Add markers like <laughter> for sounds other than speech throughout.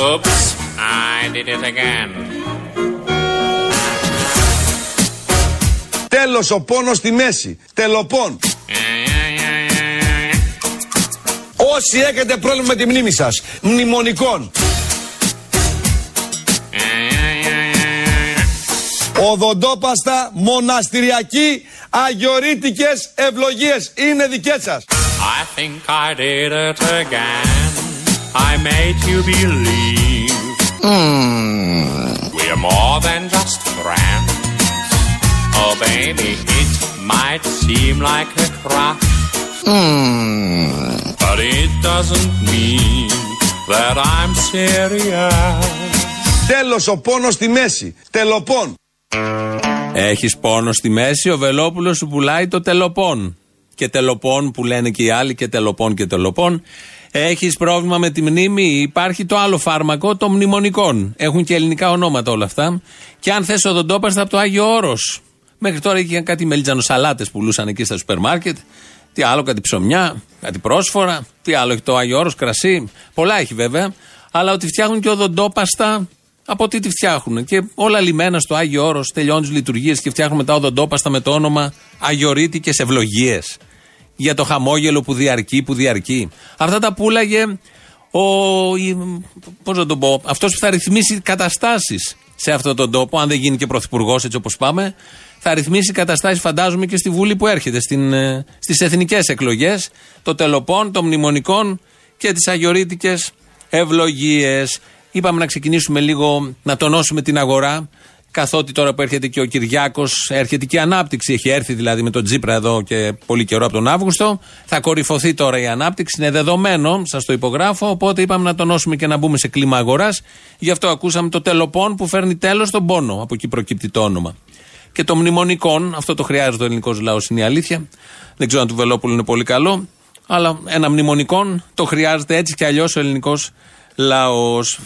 Oops, I did it again. Τέλος ο πόνος στη μέση. Τελοπών. Όσοι έχετε πρόβλημα με τη μνήμη σας, μνημονικών. Οδοντόπαστα, μοναστηριακή, αγιορείτικες ευλογίες είναι δικές σας. I think I did it again. I made you believe we're more than just friends. Oh, baby, it might seem like a crush, but it doesn't mean that I'm serious. Τέλος ο πόνος στη μέση. Τελοπών. Έχεις πόνο στη μέση, ο Βελόπουλος σου πουλάει το τελοπών. Και τελοπών που λένε και οι άλλοι, και τελοπών και τελοπών. Έχεις πρόβλημα με τη μνήμη, υπάρχει το άλλο φάρμακο των μνημονικών. Έχουν και ελληνικά ονόματα όλα αυτά. Και αν θες οδοντόπαστα από το Άγιο Όρος. Μέχρι τώρα είχε κάτι μελιτζανοσαλάτες που πουλούσαν εκεί στα σούπερ μάρκετ. Τι άλλο, κάτι ψωμιά, κάτι πρόσφορα. Τι άλλο έχει το Άγιο Όρος, κρασί. Πολλά έχει βέβαια. Αλλά ότι φτιάχνουν και οδοντόπαστα από τι τη φτιάχνουν. Και όλα λιμένα στο Άγιο Όρος, τελειώνουν τις λειτουργίες και φτιάχνουν μετά οδοντόπαστα με το όνομα Αγιορείτικε Ευλογίες. Για το χαμόγελο που διαρκεί, που διαρκεί. Αυτά τα πουλάγε ο. Πώς να το πω, αυτός που θα ρυθμίσει καταστάσεις σε αυτόν τον τόπο, αν δεν γίνει και πρωθυπουργός έτσι όπως πάμε, θα ρυθμίσει καταστάσεις, φαντάζομαι, και στη Βουλή που έρχεται, στις εθνικές εκλογές, το τελοπών, των μνημονικών και τις αγιορείτικες ευλογίες. Είπαμε να ξεκινήσουμε λίγο να τονώσουμε την αγορά. Καθότι τώρα που έρχεται και ο Κυριάκος, έρχεται και η ανάπτυξη. Έχει έρθει δηλαδή με τον Τζίπρα εδώ και πολύ καιρό από τον Αύγουστο. Θα κορυφωθεί τώρα η ανάπτυξη. Είναι δεδομένο, σας το υπογράφω. Οπότε είπαμε να τονώσουμε και να μπούμε σε κλίμα αγοράς. Γι' αυτό ακούσαμε το τελοπών που φέρνει τέλος στον πόνο. Από εκεί προκύπτει το όνομα. Και το μνημονικών, αυτό το χρειάζεται ο ελληνικός λαός, είναι η αλήθεια. Δεν ξέρω αν του Βελόπουλου είναι πολύ καλό. Αλλά ένα μνημονικών το χρειάζεται έτσι κι αλλιώς ο ελληνικός λαό.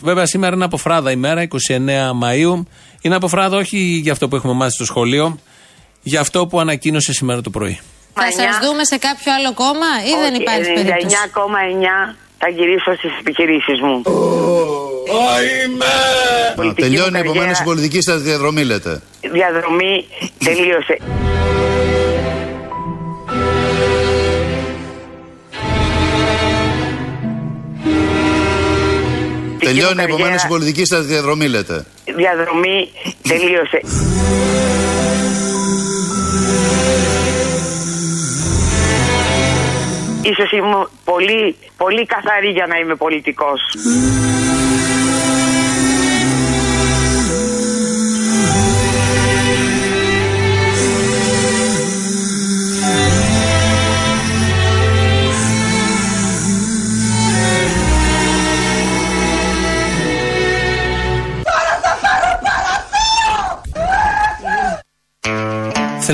Βέβαια, σήμερα είναι αποφράδα ημέρα, 29 Μαου. Είναι αποφράδα όχι για αυτό που έχουμε μάθει στο σχολείο, για αυτό που ανακοίνωσε σήμερα το πρωί. Θα σας δούμε σε κάποιο άλλο κόμμα ή δεν υπάρχει Για περίπτωση. 9,9 θα γυρίσω στις επιχειρήσεις μου. Πολιτική Τελειώνει μου επομένως καριέρα- η πολιτική σας διαδρομή, λέτε. Διαδρομή τελείωσε. Τελειώνει μου επομένως καριέρα- η πολιτική σας διαδρομή, λέτε. Διαδρομή τελείωσε. Ίσως είμαι πολύ, πολύ καθαρή για να είμαι πολιτικός.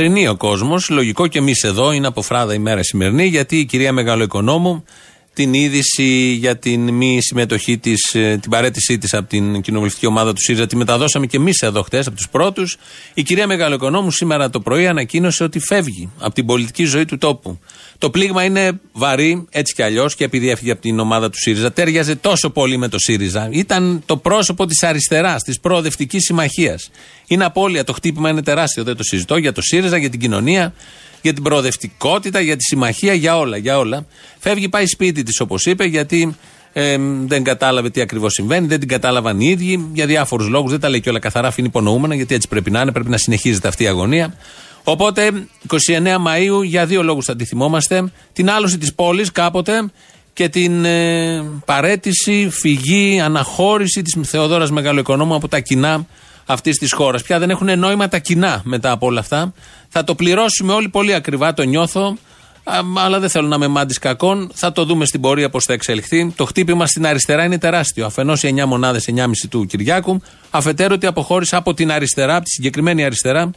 Θρυνεί ο κόσμος. Λογικό και εμείς εδώ είναι αποφράδα ημέρα σημερινή, γιατί η κυρία Μεγαλοοικονόμου την είδηση για την μη συμμετοχή της, την παρέτησή της από την κοινοβουλευτική ομάδα του ΣΥΡΙΖΑ, τη μεταδώσαμε και εμείς εδώ χτες από τους πρώτους. Η κυρία Μεγαλοοικονόμου σήμερα το πρωί ανακοίνωσε ότι φεύγει από την πολιτική ζωή του τόπου. Το πλήγμα είναι βαρύ, έτσι κι αλλιώς, και επειδή έφυγε από την ομάδα του ΣΥΡΙΖΑ, τέριαζε τόσο πολύ με το ΣΥΡΙΖΑ. Ήταν το πρόσωπο της αριστεράς, της προοδευτικής συμμαχίας. Είναι απώλεια, το χτύπημα είναι τεράστιο, δεν το συζητώ, για το ΣΥΡΙΖΑ, για την κοινωνία, για την προοδευτικότητα, για τη συμμαχία, για όλα, για όλα. Φεύγει, πάει σπίτι της, όπως είπε, γιατί ε, δεν κατάλαβε τι ακριβώς συμβαίνει, δεν την κατάλαβαν οι ίδιοι, για διάφορους λόγους. Δεν τα λέει και όλα καθαρά, αφήνει υπονοούμενα, γιατί έτσι πρέπει να είναι, πρέπει να συνεχίζεται αυτή η αγωνία. Οπότε, 29 Μαου, για δύο λόγους θα τη θυμόμαστε. Την άλωση της πόλης κάποτε και την ε, παρέτηση, φυγή, αναχώρηση της Θεοδόρας Μεγαλοοικονόμου από τα κοινά αυτής της χώρας. Πια δεν έχουν νόημα τα κοινά μετά από όλα αυτά. Θα το πληρώσουμε όλοι πολύ ακριβά, το νιώθω. Α, αλλά δεν θέλω να είμαι μάντης κακών. Θα το δούμε στην πορεία πώς θα εξελιχθεί. Το χτύπημα στην αριστερά είναι τεράστιο. Αφενός οι 9 μονάδες, 9,5 του Κυριάκου. Αφετέρου ότι αποχώρησε από την αριστερά, από τη συγκεκριμένη αριστερά,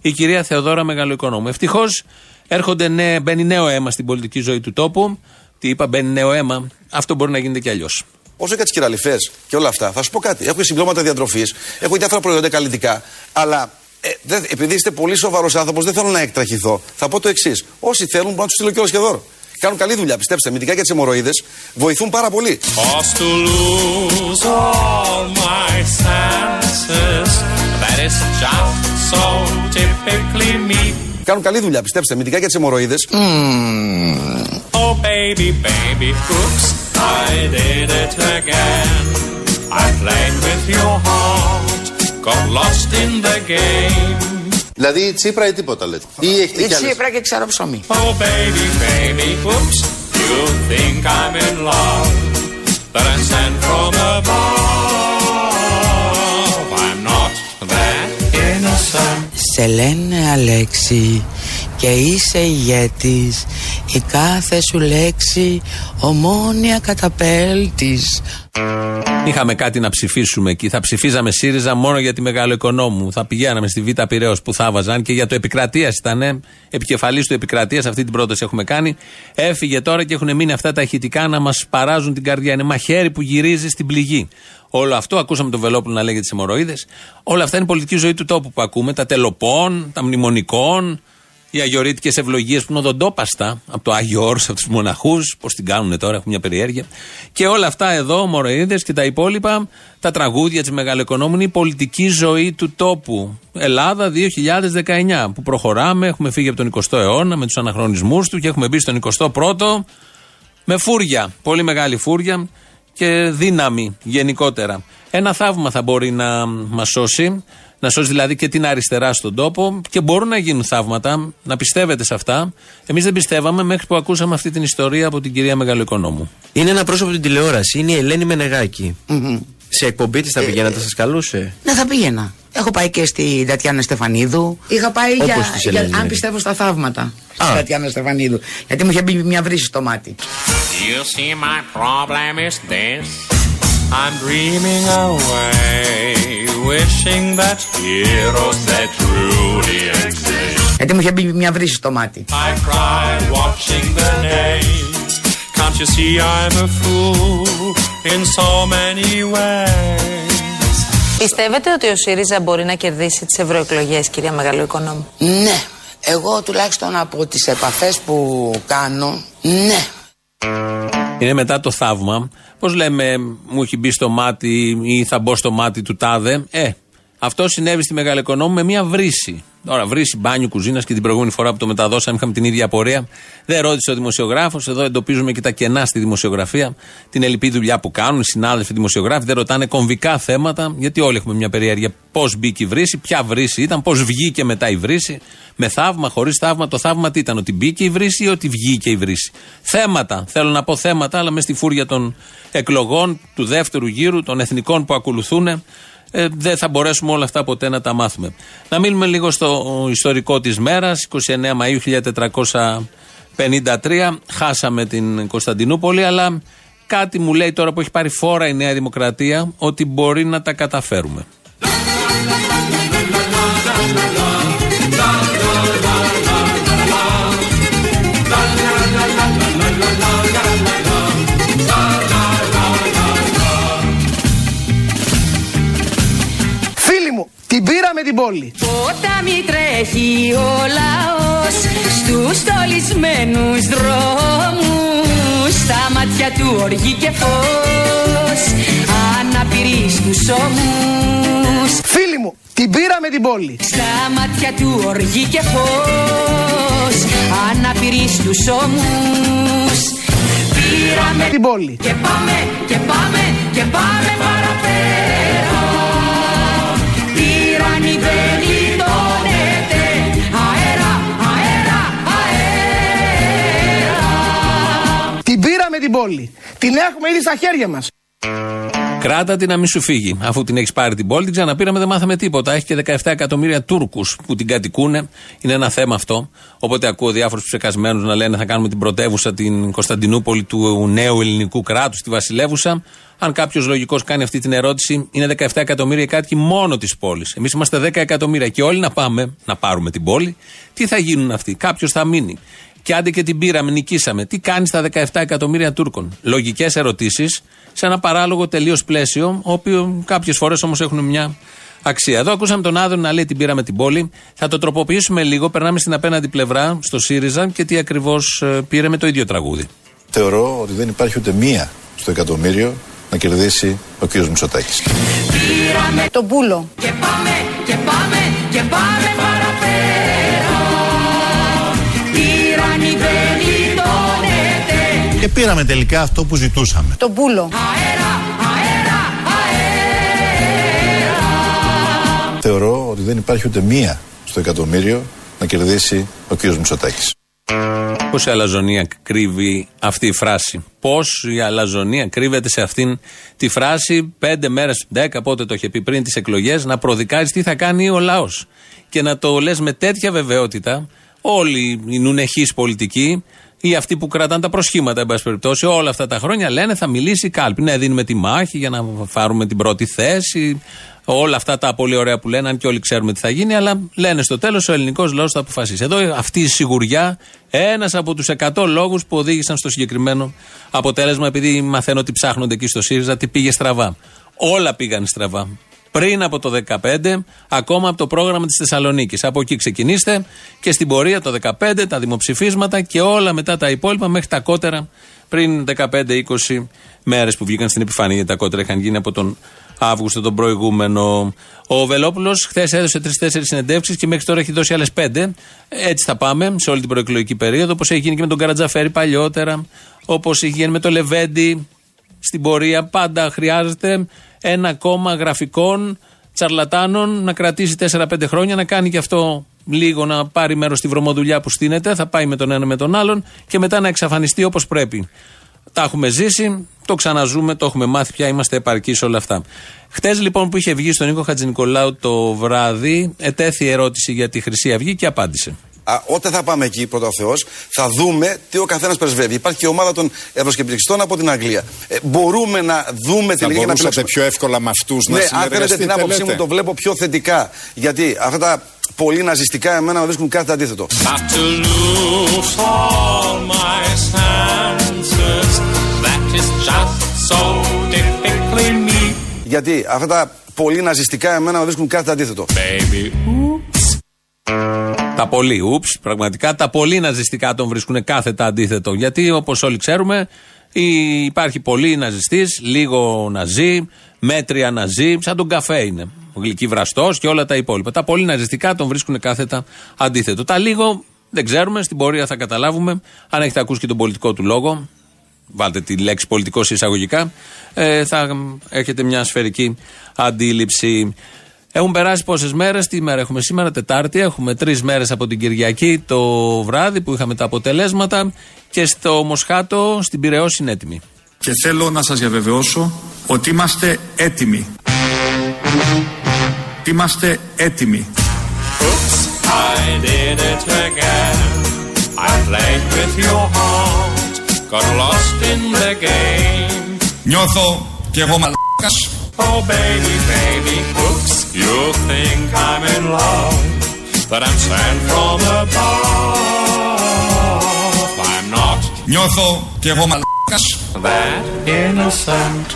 η κυρία Θεοδόρα Μεγαλοοικονόμου. Ευτυχώς έρχονται νέ, μπαίνει νέο αίμα στην πολιτική ζωή του τόπου. Τι είπα, μπαίνει νέο αίμα. Αυτό μπορεί να γίνεται κι αλλιώς. Όσο για τις κυραλιφέ και όλα αυτά, θα σου πω κάτι. Έχω συμπλώματα διατροφής, έχω διάφορα προϊόντα καλλιτικά. Αλλά ε, δεν- επειδή είστε πολύ σοβαρός άνθρωπος, δεν θέλω να εκτραχηθώ. Θα πω το εξής. Όσοι θέλουν, μπορώ να τους στείλω κιόλα και δώρο. Κάνουν καλή δουλειά, πιστέψτε. Μυντικά και τις αιμορροίδε βοηθούν πάρα πολύ. Forced to lose all my senses. That is just so typically me. Κάνουν καλή δουλειά, πιστέψτε. Μυντικά και τι αιμορροίδε Oh baby, baby, oops, I did it again. I played with your heart, got lost in the game. Δηλαδή Τσίπρα ή τίποτα λέτε. Ή έχετε Η κι άλλες. Τσίπρα και ξέρω ψωμί. Oh baby, baby, oops, you think I'm in love, that I'm sent from above. Σε λένε Αλέξη και είσαι ηγέτης η κάθε σου λέξη ομόνια καταπέλτης Είχαμε κάτι να ψηφίσουμε εκεί. Θα ψηφίζαμε ΣΥΡΙΖΑ μόνο για τη μεγάλο οικονόμου. Θα πηγαίναμε στη Β' Πυραιό που θα βάζαν και για το επικρατείας ήταν. Επικεφαλής του επικρατείας, αυτή την πρόταση έχουμε κάνει. Έφυγε τώρα και έχουν μείνει αυτά τα ηχητικά να μας παράζουν την καρδιά. Είναι μαχαίρι που γυρίζει στην πληγή. Όλο αυτό, ακούσαμε τον Βελόπουλο να λέγεται τις αιμορροίδες. Όλα αυτά είναι η πολιτική ζωή του τόπου που ακούμε. Τα τελοπών, τα μνημονικών, οι αγιορείτικες ευλογίες που είναι οδοντόπαστα από το Άγιο Όρος, από τους μοναχούς. Πώς την κάνουν τώρα, έχουν μια περιέργεια. Και όλα αυτά εδώ, μοροίδε και τα υπόλοιπα, τα τραγούδια της Μεγαλοοικονόμου είναι η πολιτική ζωή του τόπου. Ελλάδα 2019 που προχωράμε, έχουμε φύγει από τον 20ο αιώνα με τους αναχρονισμούς του και έχουμε μπει στον 21ο με φούρια. Πολύ μεγάλη φούρια και δύναμη γενικότερα. Ένα θαύμα θα μπορεί να μας σώσει. Να σώσει δηλαδή και την αριστερά στον τόπο και μπορούν να γίνουν θαύματα, να πιστεύετε σε αυτά. Εμείς δεν πιστεύαμε μέχρι που ακούσαμε αυτή την ιστορία από την κυρία Μεγαλοοικονόμου. Είναι ένα πρόσωπο την τηλεόραση. Είναι η Ελένη Μενεγάκη. Σε εκπομπή της θα πηγαίνατε, σας καλούσε; Ναι θα πήγαινα Έχω πάει και στην Τατιάνα Στεφανίδου Είχα πάει Όπως για, της για- Ελένης. αν πιστεύω στα θαύματα Α. Στην Τατιάνα Στεφανίδου Γιατί μου είχε μπει μια βρύση στο μάτι You see, my problem is this. I'm dreaming away, wishing that heroes that truly exist. Γιατί μου είχε μπει μια βρύση στο μάτι I cry watching the names. Can't you see I'm a fool in so many ways? Πιστεύετε ότι ο ΣΥΡΙΖΑ μπορεί να κερδίσει τις ευρωεκλογές, κυρία Μεγαλοοικονόμου. Ναι Εγώ τουλάχιστον από τις επαφές που κάνω Ναι Είναι μετά το θαύμα. Πώς λέμε, μου έχει μπει στο μάτι ή θα μπω στο μάτι του τάδε. Ε, αυτό συνέβη στη Μεγάλη Οικονόμου με μια βρύση. Τώρα, βρύση μπάνιου κουζίνας και την προηγούμενη φορά που το μεταδώσαμε είχαμε την ίδια απορία. Δεν ρώτησε ο δημοσιογράφος. Εδώ εντοπίζουμε και τα κενά στη δημοσιογραφία. Την ελληπή δουλειά που κάνουν οι συνάδελφοι δημοσιογράφοι. Δεν ρωτάνε κομβικά θέματα, γιατί όλοι έχουμε μια περιέργεια. Πώς μπήκε η βρύση, ποια βρύση ήταν, πώς βγήκε μετά η βρύση. Με θαύμα, χωρίς θαύμα. Το θαύμα τι ήταν, ότι μπήκε η βρύση ή ότι βγήκε η βρύση. Θέματα. Θέλω να πω θέματα, αλλά μες στη φούρια των εκλογών του δεύτερου γύρου, των εθνικών που ακολουθούν. Ε, δεν θα μπορέσουμε όλα αυτά ποτέ να τα μάθουμε. Να μείνουμε λίγο στο ιστορικό της μέρας, 29 Μαΐου 1453. Χάσαμε την Κωνσταντινούπολη, αλλά κάτι μου λέει τώρα που έχει πάρει φόρα η Νέα Δημοκρατία ότι μπορεί να τα καταφέρουμε. Πήραμε την πόλη. Ποτάμι τρέχει ο λαός στους στολισμένους δρόμους Στα μάτια του οργή και φως αναπηρείς στους ώμους Φίλοι μου, την πήραμε την πόλη. Στα μάτια του οργή και φως αναπηρείς στους ώμους Πήραμε Την πόλη. και πάμε και πάμε και πάμε παραπέρα πόλη. Την έχουμε ήδη στα χέρια μας. Κράτα την να μην σου φύγει. Αφού την έχεις πάρει την πόλη, την ξαναπήραμε, δεν μάθαμε τίποτα. Έχει και 17 εκατομμύρια Τούρκους που την κατοικούν. Είναι ένα θέμα αυτό. Οπότε ακούω διάφορους ψεκασμένους να λένε θα κάνουμε την πρωτεύουσα, την Κωνσταντινούπολη του νέου ελληνικού κράτους, τη Βασιλεύουσα. Αν κάποιος λογικός κάνει αυτή την ερώτηση, είναι 17 εκατομμύρια οι κάτοικοι μόνο της πόλης. Εμείς είμαστε 10 εκατομμύρια και όλοι να πάμε να πάρουμε την πόλη. Τι θα γίνουν αυτοί, κάποιος θα μείνει. Και άντε και την πήραμε, νικήσαμε. Τι κάνεις στα 17 εκατομμύρια Τούρκων; Λογικές ερωτήσεις σε ένα παράλογο τελείως πλαίσιο, οποίο κάποιες φορές όμως έχουν μια αξία. Εδώ ακούσαμε τον Άδων να λέει την πήραμε την πόλη. Θα το τροποποιήσουμε λίγο. Περνάμε στην απέναντι πλευρά, στο ΣΥΡΙΖΑ και τι ακριβώς πήρε με το ίδιο τραγούδι. Θεωρώ ότι δεν υπάρχει ούτε μία στο εκατομμύριο να κερδίσει ο κ. Μητσοτάκης. Πήραμε τον πούλο. Και πάμε, και πάμε, και πάμε Και πήραμε τελικά αυτό που ζητούσαμε. Τον πούλο. Αέρα, αέρα, αέρα. Θεωρώ ότι δεν υπάρχει ούτε μία στο εκατομμύριο να κερδίσει ο κ. Μητσοτάκης. Πώς η αλαζονία κρύβει αυτή η φράση; Πώς η αλαζονία κρύβεται σε αυτήν τη φράση; Πέντε μέρες, δέκα πότε το είχε πει πριν τις εκλογές, να προδικάζεις τι θα κάνει ο λαός. Και να το λες με τέτοια βεβαιότητα, όλοι οι νουνεχείς πολιτικοί ή αυτοί που κρατάνε τα προσχήματα, εν πάση περιπτώσει, όλα αυτά τα χρόνια λένε θα μιλήσει η κάλπη. Ναι, δίνουμε τη μάχη για να φάρουμε την πρώτη θέση. Όλα αυτά τα πολύ ωραία που λένε, αν και όλοι ξέρουμε τι θα γίνει, αλλά λένε στο τέλος ο ελληνικός λαός θα αποφασίσει. Εδώ αυτή η σιγουριά, ένας από τους 100 λόγους που οδήγησαν στο συγκεκριμένο αποτέλεσμα, επειδή μαθαίνω ότι ψάχνονται εκεί στο ΣΥΡΙΖΑ, τι πήγε στραβά. Όλα πήγαν στραβά. Πριν από το 2015, ακόμα από το πρόγραμμα της Θεσσαλονίκης. Από εκεί ξεκινήστε και στην πορεία το 2015, τα δημοψηφίσματα και όλα μετά τα υπόλοιπα μέχρι τα κότερα πριν 15-20 μέρες που βγήκαν στην επιφάνεια. Γιατί τα κότερα είχαν γίνει από τον Αύγουστο τον προηγούμενο. Ο Βελόπουλος χθες έδωσε τρει-τέσσερι συνεντεύξεις και μέχρι τώρα έχει δώσει άλλες πέντε. Έτσι θα πάμε σε όλη την προεκλογική περίοδο. Όπως έχει γίνει και με τον Καρατζαφέρη παλιότερα. Όπως έχει γίνει με το Λεβέντι στην πορεία. Πάντα χρειάζεται ένα κόμμα γραφικών τσαρλατάνων να κρατήσει 4-5 χρόνια, να κάνει και αυτό λίγο να πάρει μέρος στη βρωμοδουλειά που στείνεται. Θα πάει με τον ένα με τον άλλον και μετά να εξαφανιστεί όπως πρέπει. Τα έχουμε ζήσει, το ξαναζούμε, το έχουμε μάθει πια, είμαστε επαρκείς σε όλα αυτά. Χτες λοιπόν που είχε βγει στον Νίκο Χατζηνικολάου το βράδυ, ετέθη ερώτηση για τη Χρυσή Αυγή και απάντησε. Α, όταν θα πάμε εκεί, πρώτα ο Θεός, θα δούμε τι ο καθένας πρεσβεύει. Υπάρχει και η ομάδα των ευρωσκεπτικιστών από την Αγγλία. Ε, μπορούμε να δούμε την ελληνική να μπορούσατε πιο εύκολα με αυτούς ναι, να συνεργαστείτε. Αν θέλετε την άποψή μου, το βλέπω πιο θετικά. Γιατί αυτά τα πολύ ναζιστικά εμένα με βρίσκουν κάτι αντίθετο. Γιατί αυτά τα πολύ ναζιστικά εμένα με βρίσκουν κάτι αντίθετο. Baby, τα πολύ, ούψ, πραγματικά τα πολύ ναζιστικά τον βρίσκουν κάθετα αντίθετο. Γιατί όπως όλοι ξέρουμε, υπάρχει πολύ ναζιστής, λίγο ναζί, μέτρια ναζί, σαν τον καφέ είναι. Γλυκή βραστός και όλα τα υπόλοιπα. Τα πολύ ναζιστικά τον βρίσκουν κάθετα αντίθετο. Τα λίγο δεν ξέρουμε, στην πορεία θα καταλάβουμε. Αν έχετε ακούσει και τον πολιτικό του λόγο, βάλτε τη λέξη πολιτικός εισαγωγικά, ε, θα έχετε μια σφαιρική αντίληψη. Έχουν περάσει πόσες μέρες, τι μέρα έχουμε σήμερα, Τετάρτη. Έχουμε τρεις μέρες από την Κυριακή το βράδυ που είχαμε τα αποτελέσματα και στο Μοσχάτο στην Πυραιό είναι έτοιμοι. Και θέλω να σας διαβεβαιώσω ότι είμαστε έτοιμοι. Είμαστε έτοιμοι. I did it again. I played with your heart, got lost in the game. Νιώθω κι εγώ μαλάκας. Oh baby, baby, oops, you think I'm in love, that I'm sent from above. I'm not Νιώθω κι εγώ μαλάκας. that innocent.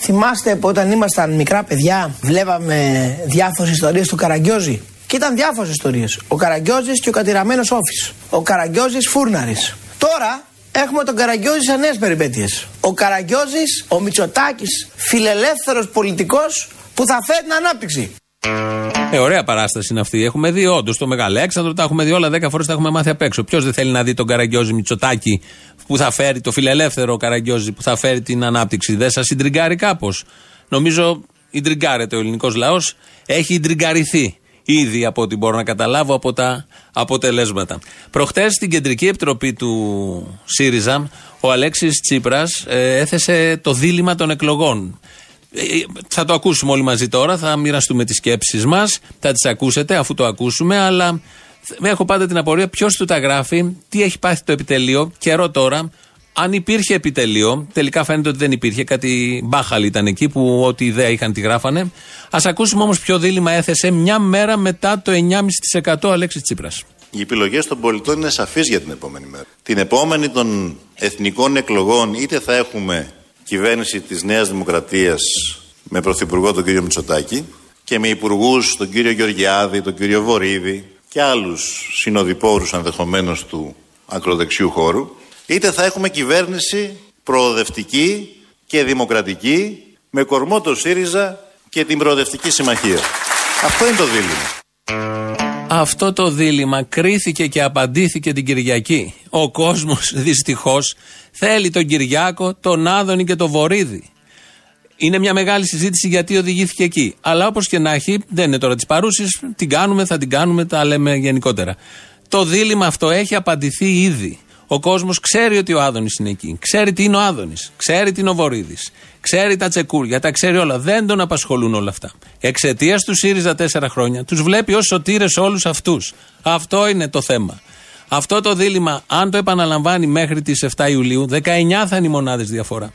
Θυμάστε που όταν ήμασταν μικρά παιδιά, βλέπαμε διάφορες ιστορίες του Καραγκιόζη. Και ήταν διάφορες ιστορίες. Ο Καραγκιόζης και ο κατηραμένος Όφης. Ο Καραγκιόζης Φούρναρης. Τώρα έχουμε τον Καραγκιόζης σε νέες περιπέτειες. Ο Καραγκιόζης, ο Μητσοτάκης, φιλελεύθερος πολιτικός που θα φέρει την ανάπτυξη. Ε, ωραία παράσταση είναι αυτή. Έχουμε δει όντως το Μεγαλέξανδρο, τα έχουμε δει όλα, δέκα φορές τα έχουμε μάθει απ' έξω. Ποιος δεν θέλει να δει τον Καραγκιόζη Μητσοτάκη που θα φέρει, το φιλελεύθερο Καραγκιόζη που θα φέρει την ανάπτυξη. Δεν σας συντριγκάρει κάπως. Νομίζω ιντριγκάρεται ο ελληνικός λαός. Έχει ιντριγκαριθεί ήδη από ό,τι μπορώ να καταλάβω από τα αποτελέσματα. Προχτές στην κεντρική επιτροπή του ΣΥΡΙΖΑ, ο Αλέξης Τσίπρας ε, έθεσε το δίλημα των εκλογών. Ε, θα το ακούσουμε όλοι μαζί τώρα, θα μοιραστούμε τις σκέψεις μας, θα τις ακούσετε αφού το ακούσουμε, αλλά έχω πάντα την απορία ποιος του τα γράφει, τι έχει πάθει το επιτελείο, καιρό τώρα, αν υπήρχε επιτελείο, τελικά φαίνεται ότι δεν υπήρχε, κάτι μπάχαλοι ήταν εκεί που ό,τι ιδέα είχαν τη γράφανε. Α ακούσουμε όμως ποιο δίλημα έθεσε μια μέρα μετά το 9,5% Αλέξης Τσίπρας. Οι επιλογές των πολιτών είναι σαφείς για την επόμενη μέρα. Την επόμενη των εθνικών εκλογών είτε θα έχουμε κυβέρνηση της Νέας Δημοκρατίας με πρωθυπουργό τον κύριο Μητσοτάκη και με υπουργούς τον κύριο Γεωργιάδη, τον κύριο Βορύδη και άλλους συνοδοιπόρους ενδεχομένως του ακροδεξιού χώρου, είτε θα έχουμε κυβέρνηση προοδευτική και δημοκρατική με κορμό το ΣΥΡΙΖΑ και την Προοδευτική Συμμαχία. Αυτό είναι το δίλημα. Αυτό το δίλημα κρίθηκε και απαντήθηκε την Κυριακή. Ο κόσμος δυστυχώς θέλει τον Κυριάκο, τον Άδωνη και τον Βορύδη. Είναι μια μεγάλη συζήτηση γιατί οδηγήθηκε εκεί. Αλλά όπως και να έχει, δεν είναι τώρα της παρούσης, την κάνουμε, θα την κάνουμε, τα λέμε γενικότερα. Το δίλημα αυτό έχει απαντηθεί ήδη. Ο κόσμος ξέρει ότι ο Άδωνης είναι εκεί. Ξέρει τι είναι ο Άδωνης. Ξέρει τι είναι ο Βορύδης. Ξέρει τα τσεκούρια. Τα ξέρει όλα. Δεν τον απασχολούν όλα αυτά. Εξαιτίας του ΣΥΡΙΖΑ τέσσερα χρόνια τους βλέπει ως σωτήρες όλους αυτούς. Αυτό είναι το θέμα. Αυτό το δίλημα, αν το επαναλαμβάνει μέχρι τις 7 Ιουλίου, 19 θα είναι οι μονάδες διαφορά.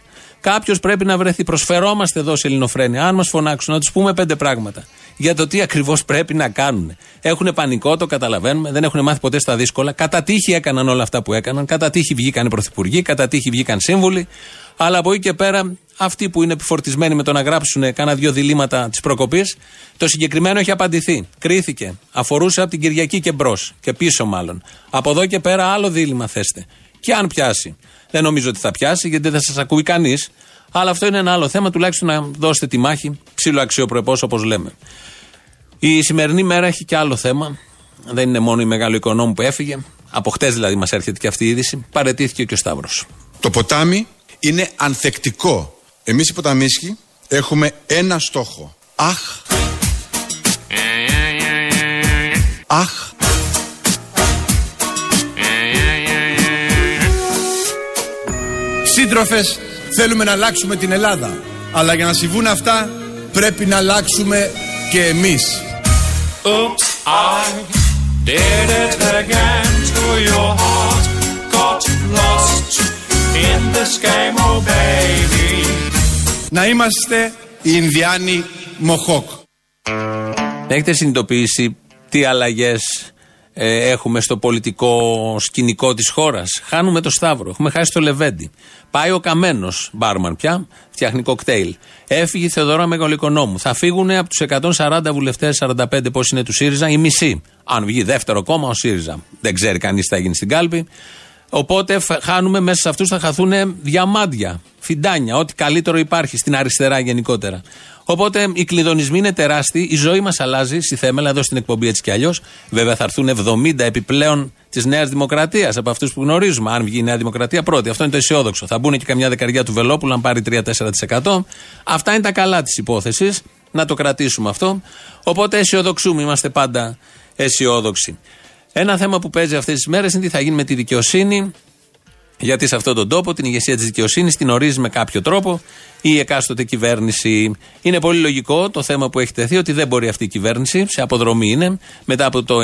Κάποιος πρέπει να βρεθεί. Προσφερόμαστε εδώ σε Ελληνοφρένια. Αν μας φωνάξουν, να τους πούμε πέντε πράγματα για το τι ακριβώς πρέπει να κάνουν. Έχουν πανικό, το καταλαβαίνουμε, δεν έχουν μάθει ποτέ στα δύσκολα. Κατά τύχη έκαναν όλα αυτά που έκαναν. Κατά τύχη βγήκαν οι πρωθυπουργοί, κατά τύχη βγήκαν σύμβουλοι. Αλλά από εκεί και πέρα, αυτοί που είναι επιφορτισμένοι με το να γράψουν κάνα δύο διλήμματα της προκοπής, το συγκεκριμένο έχει απαντηθεί. Κρίθηκε. Αφορούσε από την Κυριακή και μπρος. Και πίσω μάλλον. Από εδώ και πέρα άλλο δίλημα θέστε. Και αν πιάσει. Δεν νομίζω ότι θα πιάσει, γιατί δεν θα σας ακούει κανείς. Αλλά αυτό είναι ένα άλλο θέμα, τουλάχιστον να δώσετε τη μάχη ψήλο αξιοπρεπώ όπως λέμε. Η σημερινή μέρα έχει και άλλο θέμα. Δεν είναι μόνο η μεγάλο οικονόμου που έφυγε. Από χτες δηλαδή μας έρχεται και αυτή η είδηση. Παρετήθηκε και ο Σταύρος. Το ποτάμι είναι ανθεκτικό. Εμείς οι ποταμίσχοι έχουμε ένα στόχο. Αχ. Αχ. Σύντροφες, θέλουμε να αλλάξουμε την Ελλάδα. Αλλά για να συμβούν αυτά πρέπει να αλλάξουμε και εμείς. Oops, I did it again to your heart. Got lost in this game, oh baby. Να είμαστε οι Ινδιάνοι Μοχόκ. Έχετε συνειδητοποιήσει τι αλλαγές ε, έχουμε στο πολιτικό σκηνικό της χώρας. Χάνουμε το Σταύρο. Έχουμε χάσει το Λεβέντι. Πάει ο Καμένος, μπάρμαν πια, φτιάχνει κοκτέιλ. Έφυγε η Θεοδόρα Μεγαλοοικονόμου. Θα φύγουν από τους 140 βουλευτές, 45 πώς είναι του ΣΥΡΙΖΑ, η μισή. Αν βγει δεύτερο κόμμα, ο ΣΥΡΙΖΑ. Δεν ξέρει κανείς τι θα γίνει στην κάλπη. Οπότε χάνουμε μέσα σε αυτούς θα χαθούν διαμάντια, φιντάνια, ό,τι καλύτερο υπάρχει στην αριστερά γενικότερα. Οπότε οι κλειδονισμοί είναι τεράστιοι, η ζωή μας αλλάζει στη θέμελα εδώ στην εκπομπή έτσι κι αλλιώς. Βέβαια θα έρθουν 70 επιπλέον της Νέας Δημοκρατίας από αυτούς που γνωρίζουμε. Αν βγει η Νέα Δημοκρατία πρώτη, αυτό είναι το αισιόδοξο. Θα μπουν και καμιά δεκαριά του Βελόπουλου, αν πάρει 3-4%. Αυτά είναι τα καλά της υπόθεσης. Να το κρατήσουμε αυτό. Οπότε αισιοδοξούμε, είμαστε πάντα αισιόδοξοι. Ένα θέμα που παίζει αυτές τις μέρες είναι τι θα γίνει με τη δικαιοσύνη. Γιατί σε αυτόν τον τόπο την ηγεσία της δικαιοσύνης την ορίζει με κάποιο τρόπο η εκάστοτε κυβέρνηση. Είναι πολύ λογικό το θέμα που έχει τεθεί ότι δεν μπορεί αυτή η κυβέρνηση, σε αποδρομή είναι, μετά από το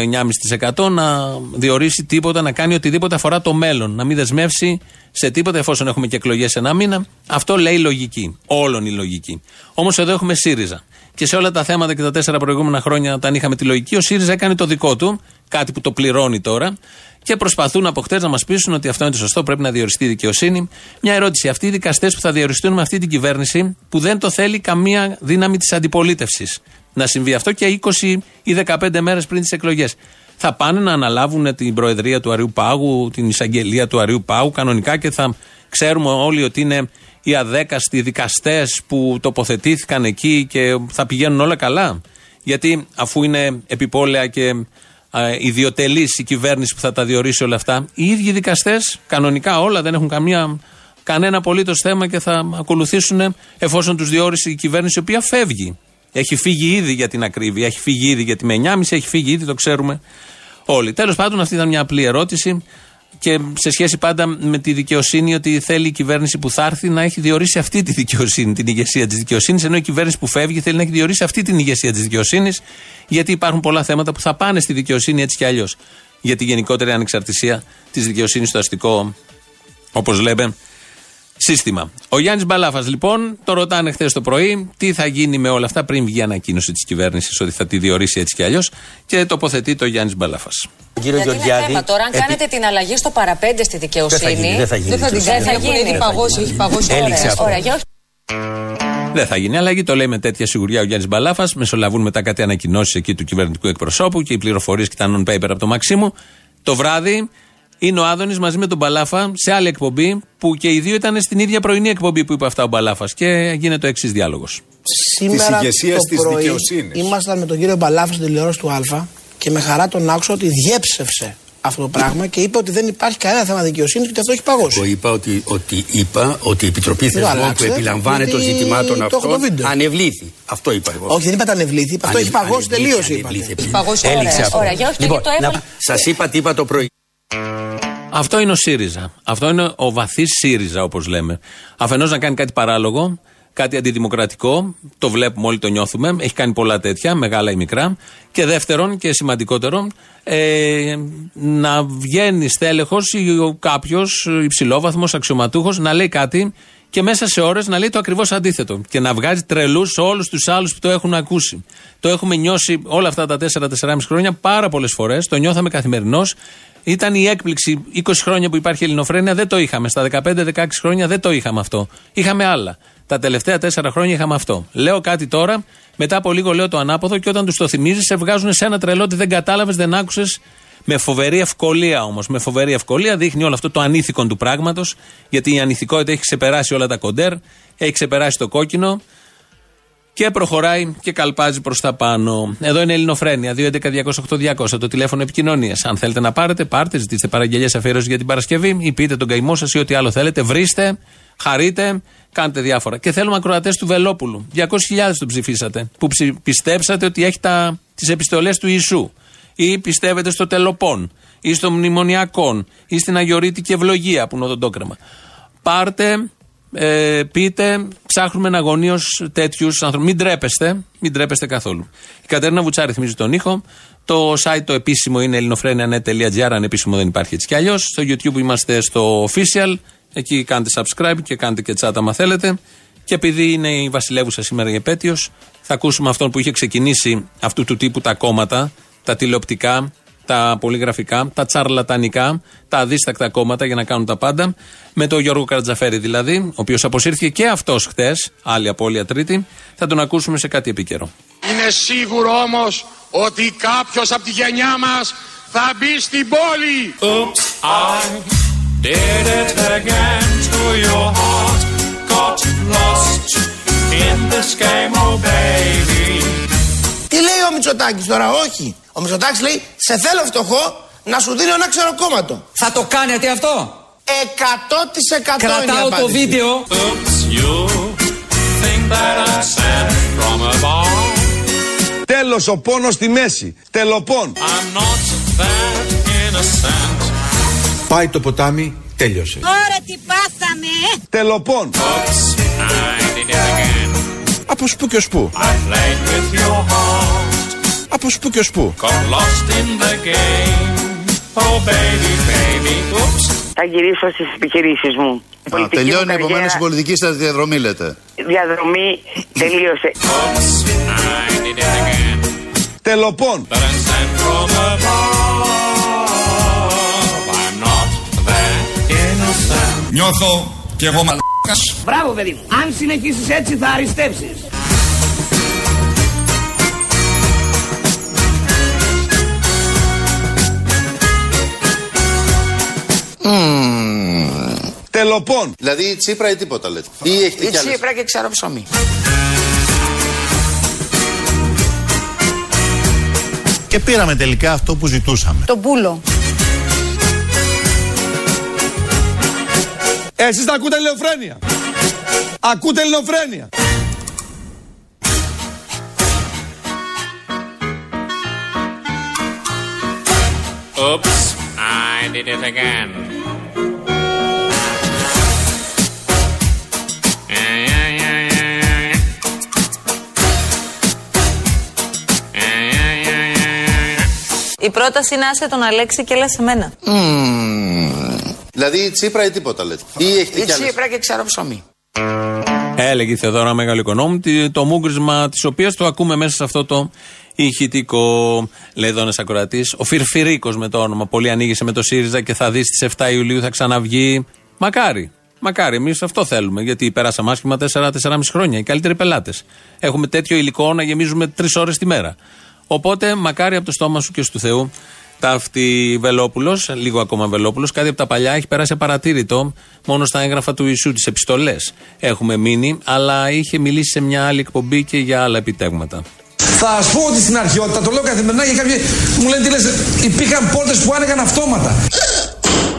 9,5% να διορίσει τίποτα, να κάνει οτιδήποτε αφορά το μέλλον. Να μην δεσμεύσει σε τίποτα εφόσον έχουμε και εκλογές ένα μήνα. Αυτό λέει η λογική. Όλων η λογική. Όμως εδώ έχουμε ΣΥΡΙΖΑ. Και σε όλα τα θέματα και τα τέσσερα προηγούμενα χρόνια, όταν είχαμε τη λογική, ο ΣΥΡΙΖΑ έκανε το δικό του, κάτι που το πληρώνει τώρα, και προσπαθούν από χτες να μας πείσουν ότι αυτό είναι το σωστό, πρέπει να διοριστεί η δικαιοσύνη. Μια ερώτηση. Αυτοί οι δικαστές που θα διοριστούν με αυτή την κυβέρνηση, που δεν το θέλει καμία δύναμη της αντιπολίτευσης να συμβεί αυτό και 20 ή 15 μέρες πριν τις εκλογές. Θα πάνε να αναλάβουν την Προεδρία του Αριού Πάγου, την εισαγγελία του Αριού Πάγου κανονικά και θα ξέρουμε όλοι ότι είναι οι αδέκαστοι δικαστές που τοποθετήθηκαν εκεί και θα πηγαίνουν όλα καλά. Γιατί αφού είναι επιπόλαια και ιδιωτελής η κυβέρνηση που θα τα διορίσει όλα αυτά, οι ίδιοι δικαστές κανονικά όλα δεν έχουν καμία, κανένα απολύτως θέμα και θα ακολουθήσουν εφόσον τους διόρισε η κυβέρνηση η οποία φεύγει. Έχει φύγει ήδη για την ακρίβεια, έχει φύγει ήδη για τη Μενιάμιση, έχει φύγει ήδη, το ξέρουμε όλοι. Τέλος πάντων, αυτή ήταν μια απλή ερώτηση και σε σχέση πάντα με τη δικαιοσύνη, ότι θέλει η κυβέρνηση που θα έρθει να έχει διορίσει αυτή τη δικαιοσύνη, την ηγεσία της δικαιοσύνης, ενώ η κυβέρνηση που φεύγει θέλει να έχει διορίσει αυτή την ηγεσία της δικαιοσύνης, γιατί υπάρχουν πολλά θέματα που θα πάνε στη δικαιοσύνη έτσι κι αλλιώς. Για τη γενικότερη ανεξαρτησία της δικαιοσύνης στο αστικό, όπως λέμε, σύστημα. Ο Γιάννης Μπαλάφας, λοιπόν, το ρωτάνε χθες το πρωί τι θα γίνει με όλα αυτά πριν βγει η ανακοίνωση της κυβέρνησης ότι θα τη διορίσει έτσι κι αλλιώς και τοποθετεί το Γιάννης Μπαλάφας. Κύριο Γιατί Γεωργιάδη. Είναι θέμα τώρα, αν επί... κάνετε την αλλαγή στο παραπέντε στη δικαιοσύνη. Δεν θα γίνει. Δεν θα, γίνει, δεν θα, γίνει. Δεν θα γίνει. Έχει παγώσει, έχει παγώσει. Έληξε αυτό. Ωραία, Δεν θα γίνει αλλαγή, το λέει με τέτοια σιγουριά ο Γιάννης Μπαλάφας. Μεσολαβούν μετά κάτι ανακοινώσεις εκεί του κυβερνητικού εκπροσώπου και οι πληροφορίες και τα non-paper από το Μαξίμου. Το βράδυ είναι ο Άδωνης μαζί με τον Μπαλάφα σε άλλη εκπομπή που και οι δύο ήταν στην ίδια πρωινή εκπομπή που είπε αυτά ο Μπαλάφας. Και γίνεται ο εξής διάλογος. Σήμερα Της ηγεσίας το της πρωί δικαιοσύνης. ήμασταν με τον κύριο Μπαλάφα στην τηλεόραση του Α και με χαρά τον άκουσα ότι διέψευσε αυτό το πράγμα και είπε ότι δεν υπάρχει κανένα θέμα δικαιοσύνης και ότι αυτό έχει παγώσει. Εγώ είπα ότι, ότι, είπα ότι η Επιτροπή Δεν το Θεσμών που αλλάξετε, επιλαμβάνεται των γιατί ζητημάτων το έχω το αυτών βίντεο. ανεβλήθη. Αυτό είπα εγώ. Όχι, δεν είπατε ανεβλήθη, είπε αυτό έχει παγώσει τελείως. Παγώσει, Έληξε ωραία, αυτό. ωραία. Για όχι, το- Λοιπόν, το έβαλε- Σας είπα τι είπα το πρωί. Αυτό είναι ο ΣΥΡΙΖΑ. Αυτό είναι ο βαθύς ΣΥΡΙΖΑ, όπως λέμε. Αφενός να κάνει κάτι παράλογο, κάτι αντιδημοκρατικό. Το βλέπουμε, όλοι το νιώθουμε. Έχει κάνει πολλά τέτοια, μεγάλα ή μικρά. Και δεύτερον και σημαντικότερο, ε, να βγαίνει στέλεχος ή κάποιος υψηλόβαθμος αξιωματούχος να λέει κάτι και μέσα σε ώρες να λέει το ακριβώς αντίθετο. Και να βγάζει τρελούς όλους τους άλλους που το έχουν ακούσει. Το έχουμε νιώσει όλα αυτά τα 4-4,5 χρόνια πάρα πολλές φορές. Το νιώθαμε καθημερινώς. Ήταν η έκπληξη 20 χρόνια που υπάρχει ελληνοφρένεια, δεν το είχαμε. Στα 15-16 χρόνια δεν το είχαμε αυτό. Είχαμε άλλα. Τα τελευταία 4 χρόνια είχαμε αυτό. Λέω κάτι τώρα, μετά από λίγο λέω το ανάποδο και όταν τους το θυμίζεις, σε βγάζουν σε ένα τρελό ότι δεν κατάλαβες, δεν άκουσες. Με φοβερή ευκολία όμως. Με φοβερή ευκολία δείχνει όλο αυτό το ανήθικον του πράγματος, γιατί η ανηθικότητα έχει ξεπεράσει όλα τα κοντέρ, έχει ξεπεράσει το κόκκινο και προχωράει και καλπάζει προς τα πάνω. Εδώ είναι η Ελληνοφρένεια, 2.11.208.200, το τηλέφωνο επικοινωνίας. Αν θέλετε να πάρετε, πάρτε, ζητήστε παραγγελίες αφιέρωση για την Παρασκευή ή πείτε τον καημό σας ή ό,τι άλλο θέλετε. Βρίστε, χαρείτε, κάντε διάφορα. Και θέλουμε ακροατές του Βελόπουλου. 200.000 τον ψηφίσατε. Που ψη- πιστέψατε ότι έχει τις επιστολές του Ιησού. Ή πιστεύετε στο Τελοπών. Ή στο Μνημονιακόν. Ή στην Αγιορείτικη Ευλογία που είναι οδοντόκρεμα. Πάρτε, ε, πείτε, ψάχνουμε εναγωνίω τέτοιους ανθρώπους. Μην τρέπεστε, μην τρέπεστε καθόλου. Η Κατέρινα Βουτσά ρυθμίζει τον ήχο. Το site το επίσημο είναι ελληνοφρένια.net.gr, αν επίσημο δεν υπάρχει έτσι κι αλλιώς. Στο YouTube είμαστε στο official. Εκεί κάντε subscribe και κάντε και chat άμα θέλετε. Και επειδή είναι η Βασιλεύουσα σήμερα η επέτειος, θα ακούσουμε αυτόν που είχε ξεκινήσει αυτού του τύπου τα κόμματα, τα τηλεοπτικά, τα πολυγραφικά, τα τσαρλατανικά, τα αδίστακτα κόμματα για να κάνουν τα πάντα. Με τον Γιώργο Καρατζαφέρη δηλαδή, ο οποίος αποσύρθηκε και αυτός χτες, άλλη απώλεια τρίτη. Θα τον ακούσουμε σε κάτι επίκαιρο. Είναι σίγουρο όμως ότι κάποιος από τη γενιά μας θα μπει στην πόλη. Oops, I did it again to your heart. Got lost in this game, oh baby. Τι λέει ο Μητσοτάκης τώρα, όχι. Ο Μητσοτάκης λέει, σε θέλω φτωχό να σου δίνω ένα ξεροκόμματο. Θα το κάνετε αυτό; 100% είναι η Κρατάω το απάντηση. βίντεο. Oops, you think that I'm sent from above. Τέλος ο πόνος στη μέση. Τελοπών. I'm not that innocent. Πάει το ποτάμι, τέλειωσε. Ωραία τι πάθαμε. Τελοπών. Oops, I did it again. Από σπου και ως πού. I played with your heart. Από σπου και ως πού. Got lost in the game. Oh baby, baby, oops. Θα γυρίσω στις επιχειρήσεις μου. Η Α, πολιτική τελειώνει μου επομένως η καριέρα, πολιτική σας διαδρομή, λέτε. διαδρομή τελείωσε. Oops, I did it again. Τελοπών. But I'm sent from above. I'm not that innocent. Νιώθω κι εγώ μαλάκας. Μπράβο παιδί μου. Αν συνεχίσεις έτσι θα αριστεύσεις. Τελοπών. Δηλαδή Τσίπρα ή τίποτα λέτε. Ή έχετε Η κι άλλες; Τσίπρα και ξέρω ψωμί. Και πήραμε τελικά αυτό που ζητούσαμε. Το πούλο. Εσείς τα ακούτε ελληνοφρένεια. Ακούτε ελληνοφρένεια. Oops, I did it again. Yeah, yeah, yeah, yeah, yeah. Yeah, yeah, yeah, yeah, yeah. Η πρόταση είναι άσε τον Αλέξη και έλα σε μένα. Δηλαδή Τσίπρα ή τίποτα λέτε. Ή έχετε Η κι άλλες. Τσίπρα και ξέρω ψωμί. Έλεγε η Θεοδόρα Μεγάλο Οικονόμου, τι- το μούγκρισμα της οποίας το ακούμε μέσα σε αυτό το ηχητικό. Λέει εδώ ένας ακροατής. Ο Φιρφυρίκος με το όνομα. Πολύ ανοίγησε με το ΣΥΡΙΖΑ και θα δεις στι 7 Ιουλίου θα ξαναβγεί. Μακάρι. Μακάρι, εμείς αυτό θέλουμε. Γιατί περάσαμε άσχημα 4-4,5 χρόνια. Οι καλύτεροι πελάτες. Έχουμε τέτοιο υλικό να γεμίζουμε τρεις ώρες τη μέρα. Οπότε, μακάρι από το στόμα σου και στου Θεού. Ταύτη Βελόπουλος, λίγο ακόμα Βελόπουλος, κάτι από τα παλιά έχει περάσει απαρατήρητο. Μόνο στα έγγραφα του Ιησού, τις επιστολές έχουμε μείνει, αλλά είχε μιλήσει σε μια άλλη εκπομπή και για άλλα επιτέγματα. Θα σας πω ότι στην αρχαιότητα, το λέω καθημερινά και κάποιοι μου λένε τι λες, υπήρχαν πόρτες που άνοιγαν αυτόματα.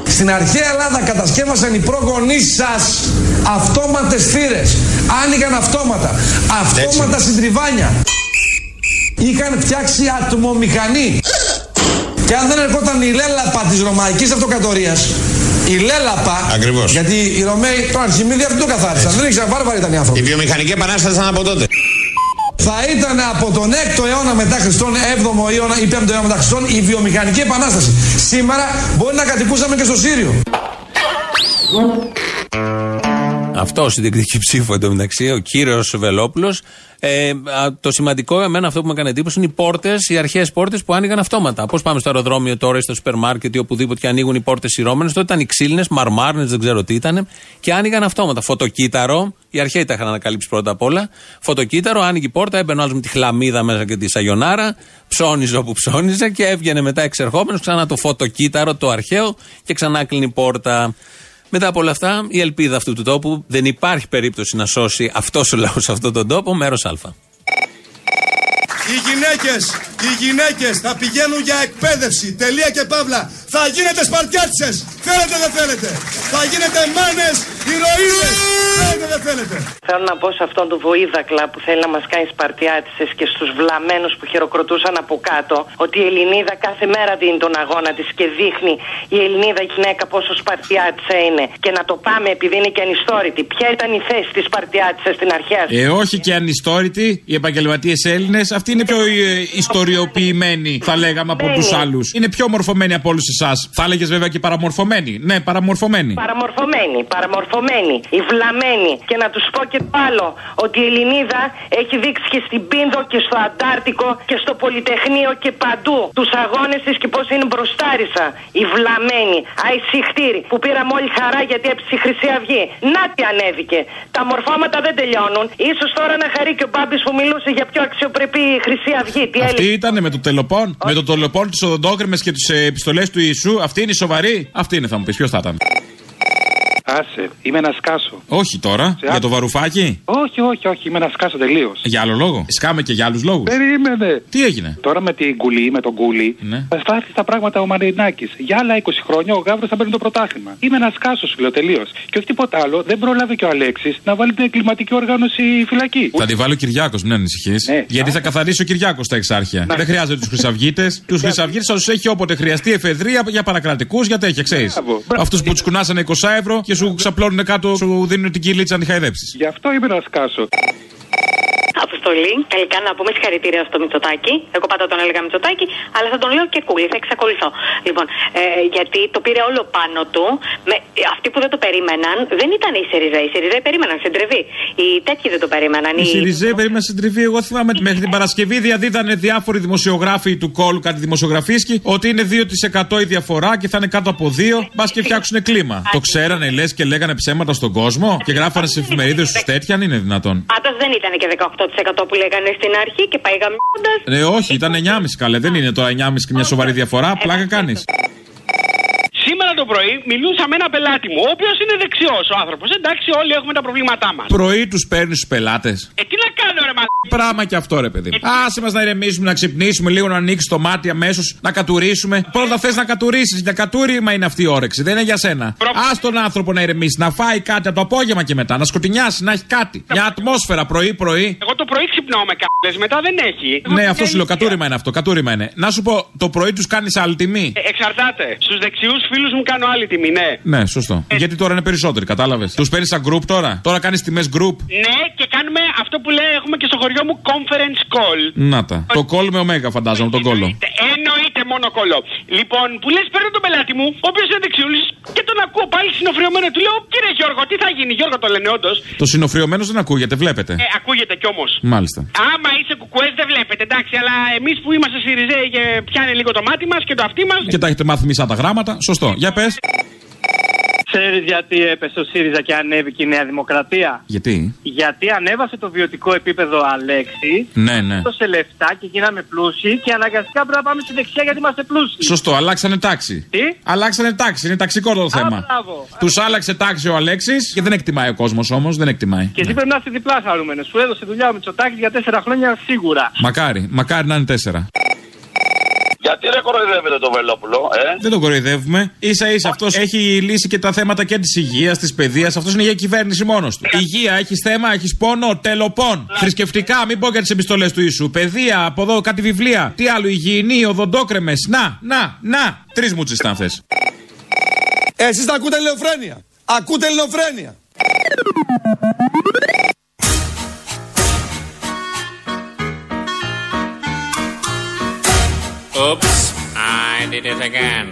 Στην αρχαία Ελλάδα κατασκεύασαν οι πρόγονεί σας αυτόματες θύρες. Άνοιγαν αυτόματα. Αυτόματα συντριβάνια. Είχαν φτιάξει ατμομηχανή. Και αν δεν ερχόταν η λέλαπα της Ρωμαϊκής Αυτοκρατορίας, η λέλαπα. Ακριβώς. Γιατί οι Ρωμαίοι, το Αρχιμίδη αυτό το καθάρισαν. Δεν ήξεραν, βάρβαροι ήταν οι άνθρωποι. Η βιομηχανική επανάσταση ήταν από τότε. Θα ήταν από τον 6ο αιώνα μετά Χριστόν, 7ο αιώνα ή 5ο αιώνα μετά Χριστόν, η βιομηχανική επανάσταση. Σήμερα μπορεί να κατοικούσαμε και στο Σύριο. Αυτό η διεκδική <laughs> ψήφο εντωμεταξύ, ο κύριος Βελόπουλος. Ε, α, το σημαντικό, εμένα αυτό που με έκανε εντύπωση είναι οι πόρτες, οι αρχαίες πόρτες που άνοιγαν αυτόματα. Πώς πάμε στο αεροδρόμιο τώρα ή στο σούπερ μάρκετ ή οπουδήποτε και ανοίγουν οι πόρτες σειρώμενε. Τότε ήταν οι ξύλινες, μαρμάρνες, δεν ξέρω τι ήταν. Και άνοιγαν αυτόματα. Φωτοκύτταρο, οι αρχαίοι τα είχαν ανακαλύψει πρώτα απ' όλα. Φωτοκύτταρο, άνοιγε η πόρτα, έμπαινε ο άλλος με τη χλαμίδα μέσα και τη σαγιονάρα, ψώνιζε όπου ψώνιζε και έβγαινε μετά εξερχόμενος ξανά το φωτοκύτταρο, το αρχαίο και ξανά κλείνει η πόρτα. Μετά από όλα αυτά, η ελπίδα αυτού του τόπου δεν υπάρχει περίπτωση να σώσει αυτός ο λαός σε αυτόν τον τόπο, μέρος Α. Οι γυναίκες, οι γυναίκες θα πηγαίνουν για εκπαίδευση. Τελεία και παύλα. Θα γίνετε σπαρτιάτσες. Θέλετε δεν θέλετε. Θα γίνετε μάνες, ηρωίδες. Θέλετε δεν θέλετε. Θέλω να πω σε αυτόν τον βοήδακλα που θέλει να μας κάνει σπαρτιάτισε και στους βλαμμένους που χειροκροτούσαν από κάτω ότι η Ελληνίδα κάθε μέρα δίνει τον αγώνα της και δείχνει η Ελληνίδα γυναίκα πόσο σπαρτιάτισα είναι. Και να το πάμε επειδή είναι και ανιστόρητη. Ποια ήταν η θέση της σπαρτιάτισα στην αρχαία Ε, όχι και ανιστόρητοι, οι επαγγελματίες Έλληνες. Αυτοί είναι πιο ε, ιστοριοποιημένοι, θα λέγαμε, από Ναι. τους άλλους. Είναι πιο μορφωμένοι από όλους εσάς. Θα έλεγες βέβαια και παραμορφωμένοι. Ναι, παραμορφωμένοι. Παραμορφωμένη, παραμορφωμένη, η βλαμμένη. Και να τους πω και το άλλο, ότι η Ελληνίδα έχει δείξει και στην Πίνδο και στο Αντάρτικο και στο Πολυτεχνείο και παντού τους αγώνες της και πώς είναι μπροστάρισα. Η βλαμμένη, αϊσυχτήρη, που πήραμε όλη χαρά γιατί έψησε η Χρυσή Αυγή. Να τι ανέβηκε. Τα μορφώματα δεν τελειώνουν. σω τώρα να χαρεί και ο Μπάμπης που μιλούσε για πιο αξιοπρεπή Χρυσή Αυγή. Τι Αυτή έλεγε; ήταν με το τελοπών, με το τελοπών, τις οδοντόκρεμε και τις ε, επιστολές του Ιησού. Αυτή είναι η σοβαρή. Αυτή είναι, θα μου πεις, ποιος θα ήταν. Άσε, είμαι ένα σκάσο. Όχι τώρα, για το βαρουφάκι; Όχι, όχι, όχι, είμαι ένα σκάσο τελείως. Για άλλο λόγο. Σκάμε και για άλλους λόγους. Περίμενε. Τι έγινε; Τώρα με την κουλή, με τον κούλι, Ναι. θα στάθει στα πράγματα ο Μαρινάκης. Για άλλα 20 χρόνια ο Γάβρο θα παίρνει το πρωτάθλημα. Είμαι ένα σκάσο, σου λέω τελείως. Και όχι τίποτα άλλο, δεν πρόλαβε και ο Αλέξης να βάλει την εγκληματική οργάνωση φυλακή. Θα τη βάλει ο Κυριάκος, μην ανησυχείς. Ναι. Γιατί θα καθαρίσει ο Κυριάκος τα εξάρχεια. Δεν χρειάζεται τους χρυσαυγίτες. <laughs> τους χρυσαυγίτες θα τους έχει όποτε χρειαστεί εφεδρεία για παρακρατικούς, για τέτοια, ξέρεις. Αυτούς που τους κουνάσανε 20 ευρώ και σου ξαπλώνουν κάτω, σου δίνουν την κυλίτσα να τη χαϊδέψεις. Γι' αυτό είμαι ένα σκάσο. Αποστολή. Τελικά να πούμε συγχαρητήρια στο Μητσοτάκι. Εγώ πάντα τον έλεγα Μητσοτάκι, αλλά θα τον λέω και κούλι, θα εξακολουθώ. Λοιπόν, ε, γιατί το πήρε όλο πάνω του. Με, αυτοί που δεν το περίμεναν δεν ήταν οι Σιριζέοι. Οι Σιριζέοι περίμεναν συντριβή. Οι τέτοιοι δεν το περίμεναν. Η Σιριζέ περίμενε στην τριβή. Εγώ θυμάμαι ότι μέχρι την Παρασκευή διαδίδανε διάφοροι δημοσιογράφοι του κόλου, κάτι δημοσιογραφίσκη, ότι είναι 2% η διαφορά και θα είναι κάτω από 2. Μπας και φτιάξουν κλίμα. Το ξέρανε, λες και λέγανε ψέματα στον κόσμο και γράφανε στι εφημερίδες τους τέτοια, αν είναι δυνατόν. Πάντως δεν ήταν και 18% που λέγανε στην αρχή και πάει γαμιώντας. Ε, όχι, ήταν 9,5 καλέ. Δεν είναι τώρα 9,5 και μια σοβαρή διαφορά. Πλάκα κάνεις. Σήμερα το πρωί μιλούσα με ένα πελάτη μου, ο οποίος είναι δεξιός ο άνθρωπος. Εντάξει, όλοι έχουμε τα προβλήματά μας. Πρωί τους παίρνεις στου πελάτες; Ε, τι να κάνω, ρε μα. Πράγμα και αυτό, ρε παιδί. μου. Άσε μας να ηρεμήσουμε, να ξυπνήσουμε λίγο, να ανοίξει το μάτι αμέσως, να κατουρίσουμε. Πρώτα θες να κατουρίσεις. Για κατούριμα είναι αυτή η όρεξη. Δεν είναι για σένα. Α τον άνθρωπο να ηρεμήσει, να φάει κάτι από το απόγευμα και μετά, να σκοτεινιάσει, να έχει κάτι. Μια ατμόσφαιρα πρωί-πρωί. Εγώ το πρωί ξυπνάω με κάπλε, μετά δεν έχει. Ναι, αυτό σου λέω, κατούριμα είναι αυτό, κατούριμα είναι. Να σου πω, το πρωί τους κάνεις άλλη τιμή; Ε, εξαρτάται. Στους δεξιούς φίλους μου κάνω άλλη τιμή, ναι. Ναι, σωστό. Γιατί τώρα είναι περισσότεροι, κατάλαβες. Τους παίρνεις σαν group τώρα; Τώρα κάνεις τιμές group; Ναι, και κάνουμε αυτό που λέει, έχουμε και στο χωριό μου conference call. Να τα. Το call με ωμέγα φαντάζομαι, τον κόλλο. Εννοείται μόνο κόλλο. Λοιπόν, που λες, παίρνω τον πελάτη μου, ο οποίος είναι δεξιούλης, και τον ακούω πάλι συνοφριωμένο. Του λέω, κύριε Γιώργο, τι θα γίνει, Γιώργο το λένε όντως. Το συνοφριωμένο δεν ακούγεται, βλέπετε. Ε, ακούγεται κι όμως. Μάλιστα. Άμα είσαι κουκουές δεν βλέπετε, εντάξει, αλλά εμείς που είμαστε Σιριζέοι και πιάνει λίγο το μάτι μας και το αυτί μας. Και τα έχετε μάθει μισά τα γράμματα. Σωστό. Για πες. Ξέρεις γιατί έπεσε ο ΣΥΡΙΖΑ και ανέβηκε η Νέα Δημοκρατία; Γιατί; Γιατί ανέβασε το βιωτικό επίπεδο Αλέξη. Ναι, ναι. Έδωσε λεφτά και γίναμε πλούσιοι και αναγκαστικά πρέπει να πάμε στη δεξιά γιατί είμαστε πλούσιοι. Σωστό, αλλάξανε τάξη. Τι; Αλλάξανε τάξη, είναι ταξικό το θέμα. μπράβο. Τους άλλαξε τάξη ο Αλέξης και δεν εκτιμάει ο κόσμος όμως, δεν εκτιμάει. Και εσύ πρέπει να είσαι διπλά χαρούμενο. Σου έδωσε δουλειά ο Μητσοτάκης για τέσσερα χρόνια σίγουρα. Μακάρι, μακάρι να είναι τέσσερα. Γιατί δεν κοροϊδεύετε το Βελόπουλο, ε; Δεν τον κοροϊδεύουμε. σα ίσα αυτός έχει λύσει και τα θέματα και της υγείας, της παιδείας. Αυτός είναι για κυβέρνηση μόνος του. Υγεία, έχεις θέμα, έχεις πόνο, τελοπών. Θρησκευτικά, μην πω για τις επιστολές του ίσου. Παιδεία, από εδώ κάτι βιβλία. Τι άλλο, υγιεινή, οδοντόκρεμες. Να, να, να. Τρεις μουτσες ήταν αυτές. Εσείς τα ακούτε ελληνοφρένεια. Ακούτε ελληνοφρένεια. Oops, I did it again.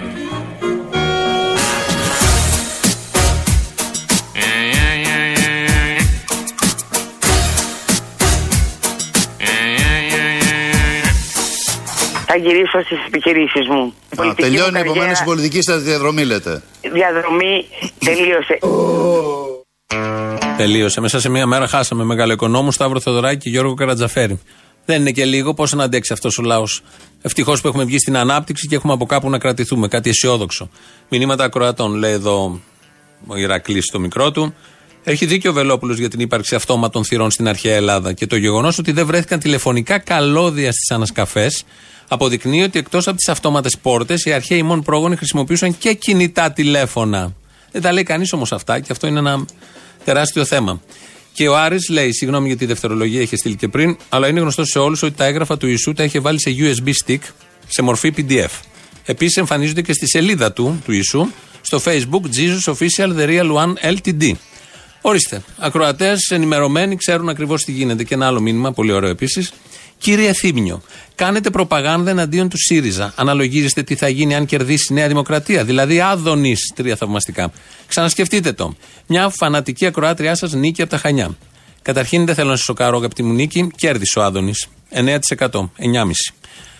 Θα γυρίσω στις επιχειρήσει μου. Η Α, πολιτική τελειώνει μου επομένως καριέρα- η πολιτική σας διαδρομή, λέτε. Διαδρομή τελείωσε. Τελείωσε. Μέσα σε μία μέρα χάσαμε μεγάλο οικονόμου Σταύρο Θεοδωράκη και Γιώργο Καρατζαφέρη. Δεν είναι και λίγο πόσο να αντέξει αυτός ο λαός; Ευτυχώς που έχουμε βγει στην ανάπτυξη και έχουμε από κάπου να κρατηθούμε. Κάτι αισιόδοξο. Μηνύματα ακροατών, λέει εδώ ο Ηρακλής στο μικρό του. Έχει δίκιο ο Βελόπουλος για την ύπαρξη αυτόματων θυρών στην αρχαία Ελλάδα και το γεγονός ότι δεν βρέθηκαν τηλεφωνικά καλώδια στις ανασκαφές αποδεικνύει ότι εκτός από τις αυτόματες πόρτες, οι αρχαίοι μόνο πρόγονοι χρησιμοποιούσαν και κινητά τηλέφωνα. Δεν τα λέει κανείς όμως αυτά και αυτό είναι ένα τεράστιο θέμα. Και ο Άρης λέει, συγγνώμη για τη δευτερολογία, είχε στείλει και πριν, αλλά είναι γνωστό σε όλους ότι τα έγγραφα του Ιησού τα είχε βάλει σε USB stick σε μορφή PDF. Επίσης εμφανίζονται και στη σελίδα του, του Ιησού, στο Facebook Jesus Official The Real One LTD. Ορίστε. Ακροατές ενημερωμένοι ξέρουν ακριβώς τι γίνεται. Και ένα άλλο μήνυμα, πολύ ωραίο επίσης. Κύριε Θήμιο, κάνετε προπαγάνδα εναντίον του ΣΥΡΙΖΑ. Αναλογίζεστε τι θα γίνει αν κερδίσει η Νέα Δημοκρατία. Δηλαδή, άδονη. Τρία θαυμαστικά. Ξανασκεφτείτε το. Μια φανατική ακροάτριά σας νίκη από τα Χανιά. Καταρχήν, δεν θέλω να σας σοκάρω, αγαπητή μου νίκη, κέρδισε ο Άδωνης. 9%. 9,5%.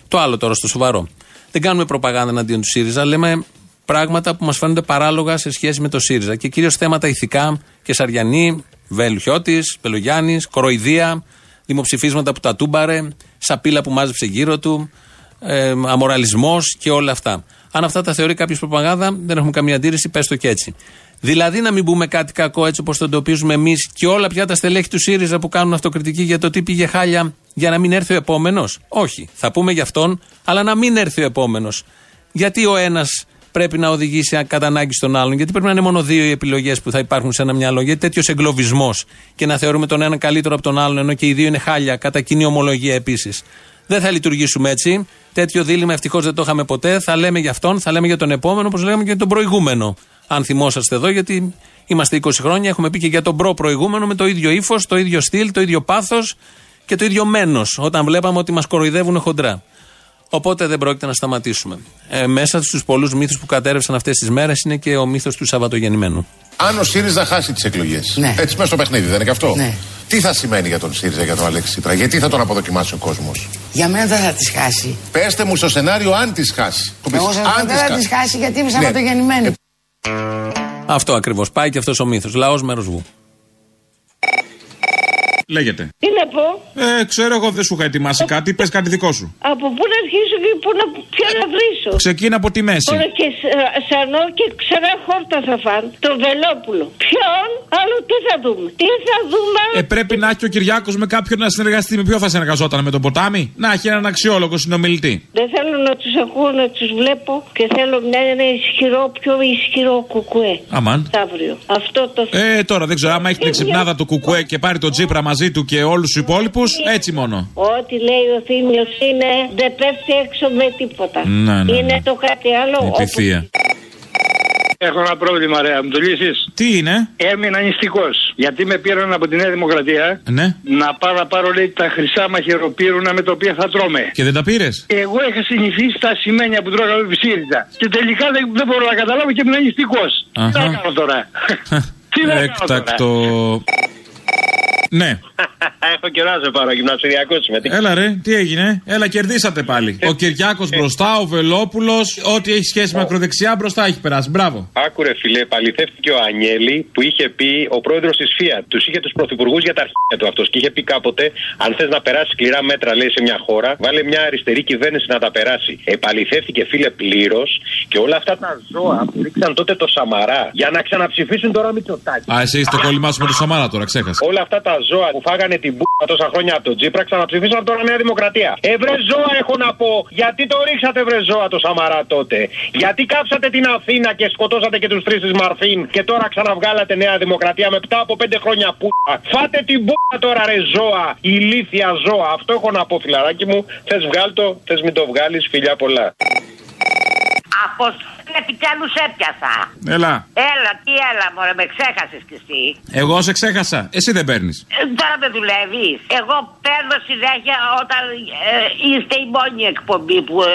Το άλλο τώρα στο σοβαρό. Δεν κάνουμε προπαγάνδα εναντίον του ΣΥΡΙΖΑ, λέμε πράγματα που μας φαίνονται παράλογα σε σχέση με το ΣΥΡΙΖΑ. Και κυρίως θέματα ηθικά και Σαριανή, Βελουχιώτη, Πελογιάννη, κοροϊδία, δημοψηφίσματα που τα τούμπαρε, σαπίλα που μάζεψε γύρω του, ε, αμοραλισμός και όλα αυτά. Αν αυτά τα θεωρεί κάποιος προπαγάνδα, δεν έχουμε καμία αντίρρηση, πες το και έτσι. Δηλαδή να μην πούμε κάτι κακό έτσι όπως το εντοπίζουμε εμείς και όλα πια τα στελέχη του ΣΥΡΙΖΑ που κάνουν αυτοκριτική για το τι πήγε χάλια για να μην έρθει ο επόμενος; Όχι. Θα πούμε για αυτόν, αλλά να μην έρθει ο επόμενος. Γιατί ο ένας πρέπει να οδηγήσει κατά ανάγκη στον άλλον, Γιατί πρέπει να είναι μόνο δύο οι επιλογές που θα υπάρχουν σε ένα μυαλό. Γιατί τέτοιος εγκλωβισμός και να θεωρούμε τον ένα καλύτερο από τον άλλον, ενώ και οι δύο είναι χάλια, κατά κοινή ομολογία επίσης. Δεν θα λειτουργήσουμε έτσι. Τέτοιο δίλημα ευτυχώς δεν το είχαμε ποτέ. Θα λέμε για αυτόν, θα λέμε για τον επόμενο, όπως λέμε και για τον προηγούμενο. Αν θυμόσαστε εδώ, γιατί είμαστε 20 χρόνια, έχουμε πει και για τον προ-προηγούμενο με το ίδιο ύφος, το ίδιο στυλ, το ίδιο πάθος και το ίδιο μένος. Όταν βλέπαμε ότι μας κοροϊδεύουν χοντρά. Οπότε δεν πρόκειται να σταματήσουμε. Ε, μέσα στους πολλούς μύθους που κατέρευσαν αυτές τις μέρες είναι και ο μύθος του Σαββατογεννημένου. Αν ο ΣΥΡΙΖΑ χάσει τις εκλογές. Ναι. Έτσι μέσα στο παιχνίδι, δεν είναι και αυτό; Ναι. Τι θα σημαίνει για τον ΣΥΡΙΖΑ, για τον Αλέξη Τσίπρα, γιατί θα τον αποδοκιμάσει ο κόσμος; Για μένα δεν θα τις χάσει. Πέστε μου στο σενάριο αν τις χάσει. Το πεις, Εγώ σα λέω αν δεν τις θα τις χάσει γιατί είμαι Ναι. Σαββατογεννημένη. Αυτό ακριβώς. Πάει και αυτός ο μύθος. Λαός μέρος βου. Λέγεται. Τι να πω, Ε, ξέρω εγώ δεν σου είχα ετοιμάσει κάτι, πες κάτι δικό σου. από πού να αρχίσω και πού να, ποιο να βρίσω; Ξεκίνα από τη μέση. Τώρα και σα- σανό και ξανά χόρτα θα φαν. Το Βελόπουλο. Ποιον, άλλο τι θα δούμε; Τι θα δούμε. Ε, πρέπει να έχει ο Κυριάκος με κάποιον να συνεργαστεί. Με ποιο θα συνεργαζόταν, με τον ποτάμι; Να έχει έναν αξιόλογο συνομιλητή. Δεν θέλω να τους ακούω, να τους βλέπω και θέλω να είναι ισχυρό, πιο ισχυρό κουκουέ. Αμάν. Αύριο. Αυτό το Ε, τώρα δεν ξέρω, άμα έχει την ξυπνάδα του Κουκουέ και πάρει τον Τζίπρα μαζί του και όλους τους υπόλοιπους, έτσι μόνο. Ό,τι λέει ο Θήμιο είναι δεν πέφτει έξω με τίποτα. Ναι, ναι, Είναι το κάτι άλλο. Επιθεία. Έχω ένα πρόβλημα, ρε. Μου το λύσεις; Τι είναι; Έμεινα νηστικός. Γιατί με πήραν από τη Νέα Δημοκρατία Ναι. να πάω να πάρω λέει, τα χρυσά μαχαιροπύρουνα με τα οποία θα τρώμε. Και δεν τα πήρες; Εγώ είχα συνηθίσει τα σημαίνια που τρώγαμε επί ΣΥΡΙΖΑ. Και τελικά δεν, δεν μπορώ να καταλάβω και έμεινα νηστικός. Τι να κάνω τώρα; Τι να κάνω τώρα; Έκτακτο. Ναι. <laughs> στο καιρό, σε πάρω γυμναστηριακό με. Έλα ρε, τι έγινε; Έλα, κερδίσατε πάλι. Ο Κυριάκος μπροστά, ο Βελόπουλος, ό,τι έχει σχέση με ακροδεξιά μπροστά έχει περάσει. Μπράβο. Άκουρε φιλέ, επαληθεύτηκε ο Ανιέλη που είχε πει ο πρόεδρος της ΦΙΑ. Τους είχε τους πρωθυπουργούς για τα αρχαία του αυτός και είχε πει κάποτε: Αν θες να περάσεις σκληρά μέτρα, λέει σε μια χώρα, βάλε μια αριστερή κυβέρνηση να τα περάσει. Επαληθεύτηκε φίλε πλήρως και όλα αυτά τα ζώα που ρίξαν τότε το Σαμαρά για να ξαναψηφίσουν τώρα Μητσοτάκη. Α, εσύ είστε κόλλημά σου με το Σαμάρα τώρα, ξέχασα. Όλα αυτά τα ζώα που φάγανε την μπουκα τόσα χρόνια από τον Τζίπρα ξαναψηφίσαν τώρα Νέα Δημοκρατία. Ευρε ζώα έχω να πω. Γιατί το ρίξατε βρε ζώα το Σαμαρά τότε; Γιατί κάψατε την Αθήνα και σκοτώσατε και τους τρεις της Μαρφίν και τώρα ξαναβγάλατε Νέα Δημοκρατία μετά από πέντε χρόνια που. Φάτε την μπουκα τώρα ρε ζώα. Ηλίθια ζώα. Αυτό έχω να πω φιλαράκι μου. Θες βγάλ το, θες μην το βγάλεις. Φιλιά πολλά. Από επιτέλους έπιασα. Έλα. Έλα, τι έλα, μωρέ, με ξέχασες κι εσύ. Εγώ σε ξέχασα. Εσύ δεν παίρνεις. Ε, τώρα με δουλεύεις. Εγώ παίρνω συνέχεια όταν ε, είστε η μόνη εκπομπή που ε,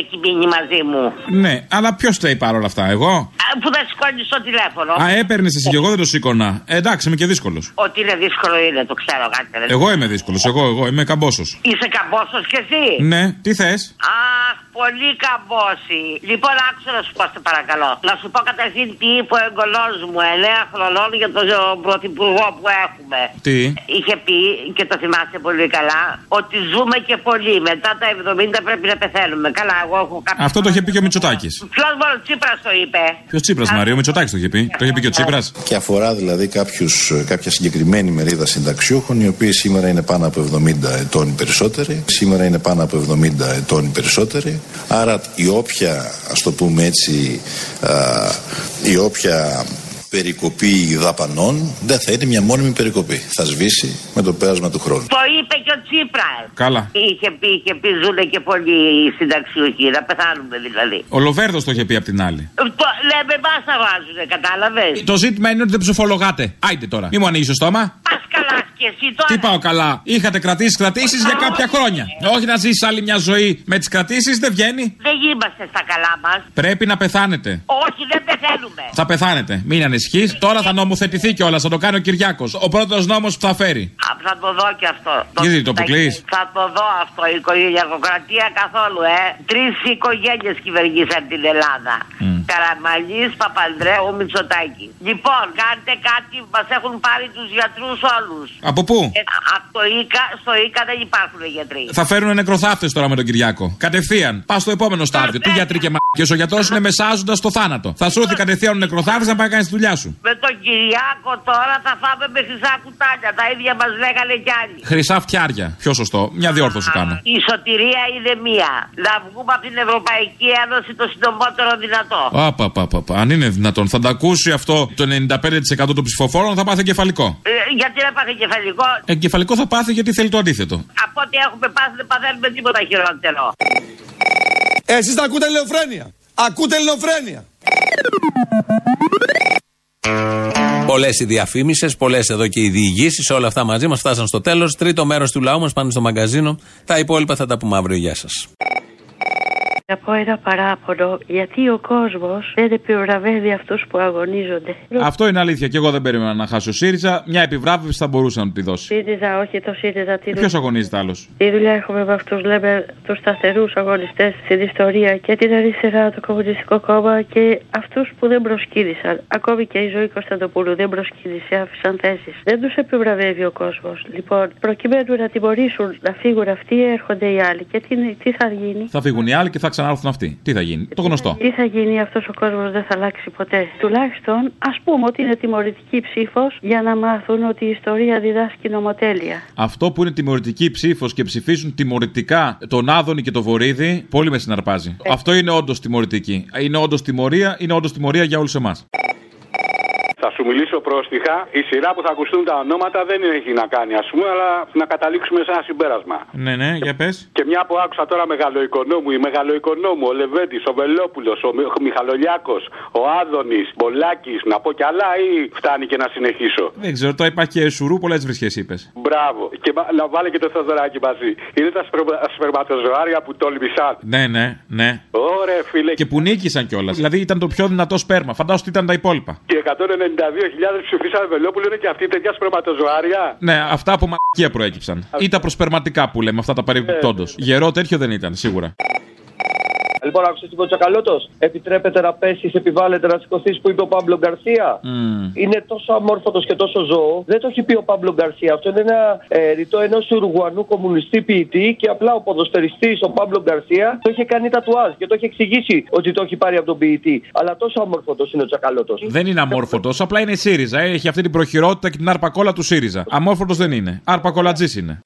έχει μείνει μαζί μου. Ναι, αλλά ποιος τα παρόλα αυτά, εγώ; Α, Που δεν σηκώνεις το τηλέφωνο. Α, έπαιρνες εσύ και εγώ δεν το σήκωνα. Ε, εντάξει, είμαι και δύσκολος. Ότι είναι δύσκολο είναι, το ξέρω κάτι. δεν- Εγώ είμαι δύσκολος, εγώ, εγώ είμαι καμπόσος. Είσαι καμπόσος κι εσύ; Ναι, τι θες; Αχ, πολύ καμπόση. Λοιπόν, άκουσα να σου πω, σε παρακαλώ. Να σου πω καταρχήν τι είπε ο εγγονός μου, 9 χρονών για τον πρωθυπουργό που έχουμε. Τι; Είχε πει, και το θυμάσαι πολύ καλά, ότι ζούμε και πολύ. Μετά τα 70 πρέπει να πεθαίνουμε. Καλά, εγώ έχω κάποια. Αυτό το είχε πει και ο Μητσοτάκης. Ποιο μόνο Τσίπρας το είπε. Ποιος Τσίπρας, Μαρία, ο Μητσοτάκης το είχε πει. Το είχε πει και ο Τσίπρας. Και αφορά δηλαδή κάποιους, κάποια συγκεκριμένη μερίδα συνταξιούχων οι οποίοι σήμερα είναι πάνω από 70 ετών οι περισσότεροι. Σήμερα είναι πάνω από 70 ετών οι περισσότεροι. Άρα η όποια, ας το πούμε έτσι, α, η όποια περικοπή δαπανών δεν θα είναι μια μόνιμη περικοπή. Θα σβήσει με το πέρασμα του χρόνου. Το είπε και ο Τσίπρας. Καλά. Είχε πει, είχε πει, ζουνε και πολλοί οι συνταξιούχοι. Να πεθάνουμε δηλαδή. Ο Λοβέρδος το είχε πει απ' την άλλη. Το, λέμε, μα τα βάζουνε, κατάλαβες; Το ζήτημα είναι ότι δεν ψηφολογάτε. Άιντε τώρα. Μη μου ανοίγεις το στόμα. Πα καλάς και εσύ τώρα. Τι πάω καλά. Είχατε κρατήσει κρατήσεις για κάποια χρόνια. Όχι να ζήσεις άλλη μια ζωή με τις κρατήσεις, δεν βγαίνει. Δεν είμαστε στα καλά μας. Πρέπει να πεθάνετε. Όχι, δεν πεθαίνουμε. Θα πεθάνετε. Μην ανησυχεί. Τώρα θα νομοθετηθεί κιόλας. Θα το κάνει ο Κυριάκος. Ο πρώτος νόμος που θα φέρει. Α, θα το δω και αυτό. Γιατί το αποκλείει. Θα το δω αυτό. Η οικογενειακοκρατία καθόλου, ε. Τρεις οικογένειες κυβερνήσαν την Ελλάδα. Καραμαλής, Παπανδρέου, Μητσοτάκη. Λοιπόν, κάντε κάτι, μας έχουν πάρει τους γιατρούς όλους. Από πού; από το ΙΚΑ, στο ΙΚΑ δεν υπάρχουν γιατροί. Θα φέρουν νεκροθάφτες τώρα με τον Κυριάκο. Κατευθείαν. Πας στο επόμενο στάδιο. Τι γιατροί και μ***. Και ο γιατρός είναι μεσάζοντας στο θάνατο. Θα σου έρθει κατευθείαν ο νεκροθάφτης να πάει να κάνει τη δουλειά σου. Με τον Κυριάκο τώρα θα φάμε με χρυσά κουτάλια. Τα ίδια μας λέγανε κι άλλοι. Χρυσά φτιάρια. Πιο σωστό. Μια διόρθωση κάνω. Η σωτηρία είναι μία. Να βγούμε από την Ευρωπαϊκή Ένωση το συντομότερο δυνατό. Άπα, πα, πα, πα. Αν είναι δυνατόν, θα τα ακούσει αυτό το 95% των ψηφοφόρων, θα πάθει εγκεφαλικό. Ε, γιατί δεν πάθει κεφαλικό. Εγκεφαλικό θα πάθει γιατί θέλει το αντίθετο. Από ό,τι έχουμε πάθει δεν παθαίνουμε τίποτα χειρότερο. Εσείς τα ακούτε ελληνοφρένεια. Ακούτε ελληνοφρένεια. Πολλές οι διαφήμισες, πολλές εδώ και οι διηγήσεις, όλα αυτά μαζί μας φτάσαν στο τέλος. Τρίτο μέρος του λαού μας πάνε στο μαγκαζίνο. Τα υπόλοιπα θα τα πούμε αύριο. Γεια σας. Να πω ένα παράπονο, γιατί ο κόσμος δεν επιβραβεύει αυτούς που αγωνίζονται. Αυτό είναι αλήθεια. Και εγώ δεν περίμενα να χάσω ΣΥΡΙΖΑ. Μια επιβράβευση θα μπορούσε να του τη δώσει. ΣΥΡΙΖΑ, όχι το ΣΥΡΙΖΑ. Τι, Ποιος αγωνίζεται άλλος; τι δουλειά έχουμε με αυτούς, λέμε, τους σταθερούς αγωνιστές στην ιστορία και την αριστερά, το Κομμουνιστικό Κόμμα και αυτούς που δεν προσκύλησαν. Ακόμη και η ζωή Κωνσταντοπούλου δεν προσκύλησε, άφησαν θέσεις. Δεν τους επιβραβεύει ο κόσμος. Λοιπόν, προκειμένου να τιμωρήσουν να φύγουν αυτοί, έρχονται οι άλλοι. Και τι, τι θα γίνει; Θα φύγουν οι άλλοι και θα ξανάρθουν αυτοί. Τι θα γίνει. Το γνωστό. Τι θα γίνει, αυτός ο κόσμος δεν θα αλλάξει ποτέ. Τουλάχιστον ας πούμε ότι είναι τιμωρητική ψήφος για να μάθουν ότι η ιστορία διδάσκει νομοτέλεια. Αυτό που είναι τιμωρητική ψήφος και ψηφίζουν τιμωρητικά τον Άδωνη και τον Βορύδη, πολύ με συναρπάζει. Αυτό είναι όντως τιμωρητική. Είναι όντως τιμωρία, είναι όντως τιμωρία για όλους εμάς. Θα σου μιλήσω πρόστιχα. Η σειρά που θα ακουστούν τα ονόματα δεν έχει να κάνει, ας πούμε, αλλά να καταλήξουμε σε ένα συμπέρασμα. Ναι, ναι, για πες. Και μια που άκουσα τώρα μεγαλοοικονόμου, η μεγαλοοικονόμου, ο Λεβέντης, ο Βελόπουλος, ο Μι- Μιχαλολιάκος, ο Άδωνης, Μπολάκης, να πω κι άλλα ή φτάνει και να συνεχίσω; Δεν ξέρω, τώρα υπάρχει και σουρού, πολλές βρισχές είπες. Μπράβο. Και μα- να βάλει και το Θεοδωράκι μαζί. Είναι τα σπερμα- σπερματοζωάρια που τόλμησαν. Ναι, ναι, ναι. Ωραία, φίλε. Και που νίκησαν κιόλας. Δηλαδή ήταν το πιο δυνατό σπέρμα. Φαντάζομαι ότι ήταν τα υπόλοιπα. Και 192.000 ψηφίσαμε Βελόπουλο είναι και αυτή τέτοια σπερματοζωάρια. Ναι, αυτά από μαλακία προέκυψαν. Ή τα προσπερματικά που λέμε, αυτά τα παρεμπιπτόντως. Γερό τέτοιο δεν ήταν, σίγουρα. Λοιπόν, άκουσε την Κοτσακαλώτο. Επιτρέπεται να πέσεις, επιβάλλεται να σηκωθείς που είπε ο Πάμπλο Γκαρσία. Είναι τόσο αμόρφωτος και τόσο ζώο. Δεν το έχει πει ο Πάμπλο Γκαρσία. Αυτό είναι ένα ε, ρητό ενός Ουρουγουανού κομμουνιστή ποιητή και απλά ο ποδοσφαιριστής ο Πάμπλο Γκαρσία το είχε κάνει τατουάζ και το έχει εξηγήσει ότι το έχει πάρει από τον ποιητή. Αλλά τόσο αμόρφωτος είναι ο Τσακαλώτο. Δεν είναι αμόρφωτος, απλά είναι ΣΥΡΙΖΑ. ε. Έχει αυτή την προχειρότητα και την αρπακόλα του ΣΥΡΙΖΑ. Αμόρφωτος δεν είναι. Αρπακολατζής είναι.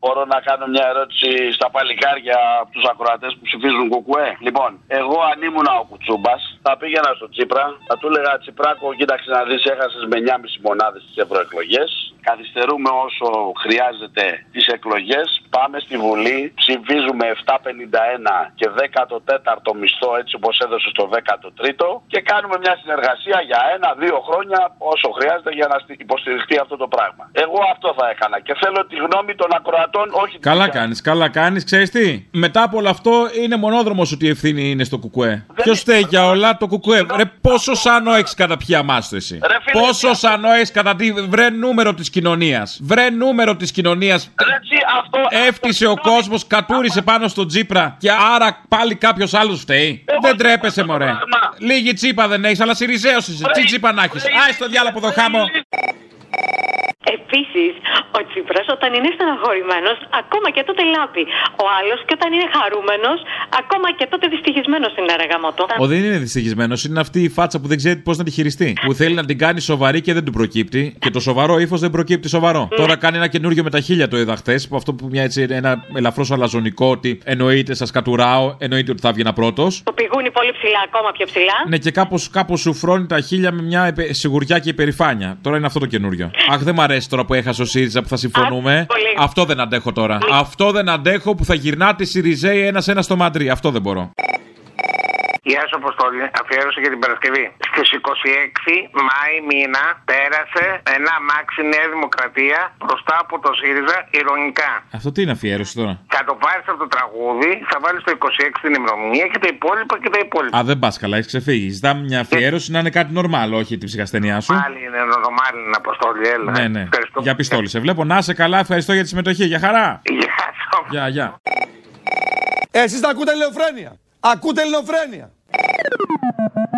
Μπορώ να κάνω μια ερώτηση στα παλικάρια από τους ακροατές που ψηφίζουν κουκουέ. Λοιπόν, εγώ αν ήμουν ο Κουτσούμπας, θα πήγαινα στο Τσίπρα, θα του έλεγα Τσιπράκο, κοίταξε να δεις, έχασες με 9,5 μονάδες τις ευρωεκλογές. Καθυστερούμε όσο χρειάζεται τις εκλογές. Πάμε στη Βουλή, ψηφίζουμε 7,51 και 14ο μισθό έτσι όπως έδωσε στο 13ο και κάνουμε μια συνεργασία για ένα-δύο χρόνια όσο χρειάζεται για να υποστηριχτεί αυτό το πράγμα. Εγώ αυτό θα έκανα και θέλω τη γνώμη των ακροατών, όχι Καλά κάνεις, καλά κάνεις. Ξέρεις τι, μετά από όλο αυτό είναι μονόδρομος ότι η ευθύνη είναι στο κουκουέ. Ποιος φταίει για όλα, το κουκουέ; Ρε, πόσο σανό έχεις κατά ποια μάστεση. Πόσο σανό έχεις κατά τι. Βρε νούμερο της κοινωνίας. Βρε νούμερο της κοινωνίας. Έφτιασε ο κόσμος, κατούρισε πάνω στο τζίπρα και άρα πάλι κάποιος άλλος φταίει. Δεν τρέπεσαι, μωρέ. Λίγη τσίπα δεν έχεις, αλλά Σιριζέο είσαι. Τι τσίπα να έχεις. Άι στο διάλογο εδώ χάμω. Επίση, ο Τσίπρας όταν είναι στεναχωρημένος, ακόμα και τότε λάπει. Ο άλλος και όταν είναι χαρούμενος, ακόμα και τότε δυστυχισμένος είναι αργαμότο. Ο δεν είναι δυστυχισμένος, είναι αυτή η φάτσα που δεν ξέρει πώς να τη χειριστεί. Που θέλει να την κάνει σοβαρή και δεν του προκύπτει. Και το σοβαρό ύφος δεν προκύπτει σοβαρό. Τώρα κάνει ένα καινούριο με τα χίλια το είδα χθες. Που αυτό που μια έτσι ένα ελαφρώς αλαζονικό ότι εννοείται σας κατουράω, εννοείται ότι θα βγει πρώτος. Το πηγούνι πολύ ψηλά, ακόμα πιο ψηλά. Ναι, και κάπως κάπως σου φρώνει τα χίλια με μια επε- σιγουριά και υπερηφάνεια. Τώρα είναι αυτό το καινούριο. Αχ, δεν μ' αρέσει τώρα που έχασε ο ΣΥΡΙΖΑ που θα συμφωνούμε. Αυτό δεν αντέχω τώρα. Αυτό δεν αντέχω που θα γυρνάτε οι ΣΥΡΙΖΑΙ ένα-ένα στο Μαντρί. Αυτό δεν μπορώ. Γεια σου, Αποστόλη. Αφιέρωση για την Παρασκευή. Στις 26 Μάη μήνα πέρασε ένα αμάξι Νέα Δημοκρατία μπροστά από το ΣΥΡΙΖΑ ηρωνικά. Αυτό τι είναι αφιέρωση τώρα; Θα το πάρεις από το τραγούδι, θα βάλεις το 26 την ημερομηνία και τα υπόλοιπα και τα υπόλοιπα. Α, δεν πας καλά, έχεις ξεφύγει. Ζητάμε μια αφιέρωση να είναι κάτι νορμάλ, όχι την ψυχασθενιά σου. Πάλι είναι νορμάλ είναι Αποστόλη, έλα. Ναι, ναι. Για πιστόλη σε βλέπω. Να σε καλά, ευχαριστώ για τη συμμετοχή. Για χαρά. Γεια σου. Γεια, γεια. Εσείς τα ακούτε ελληνοφρένεια. Ακούτε ελληνοφρένεια. Thank you.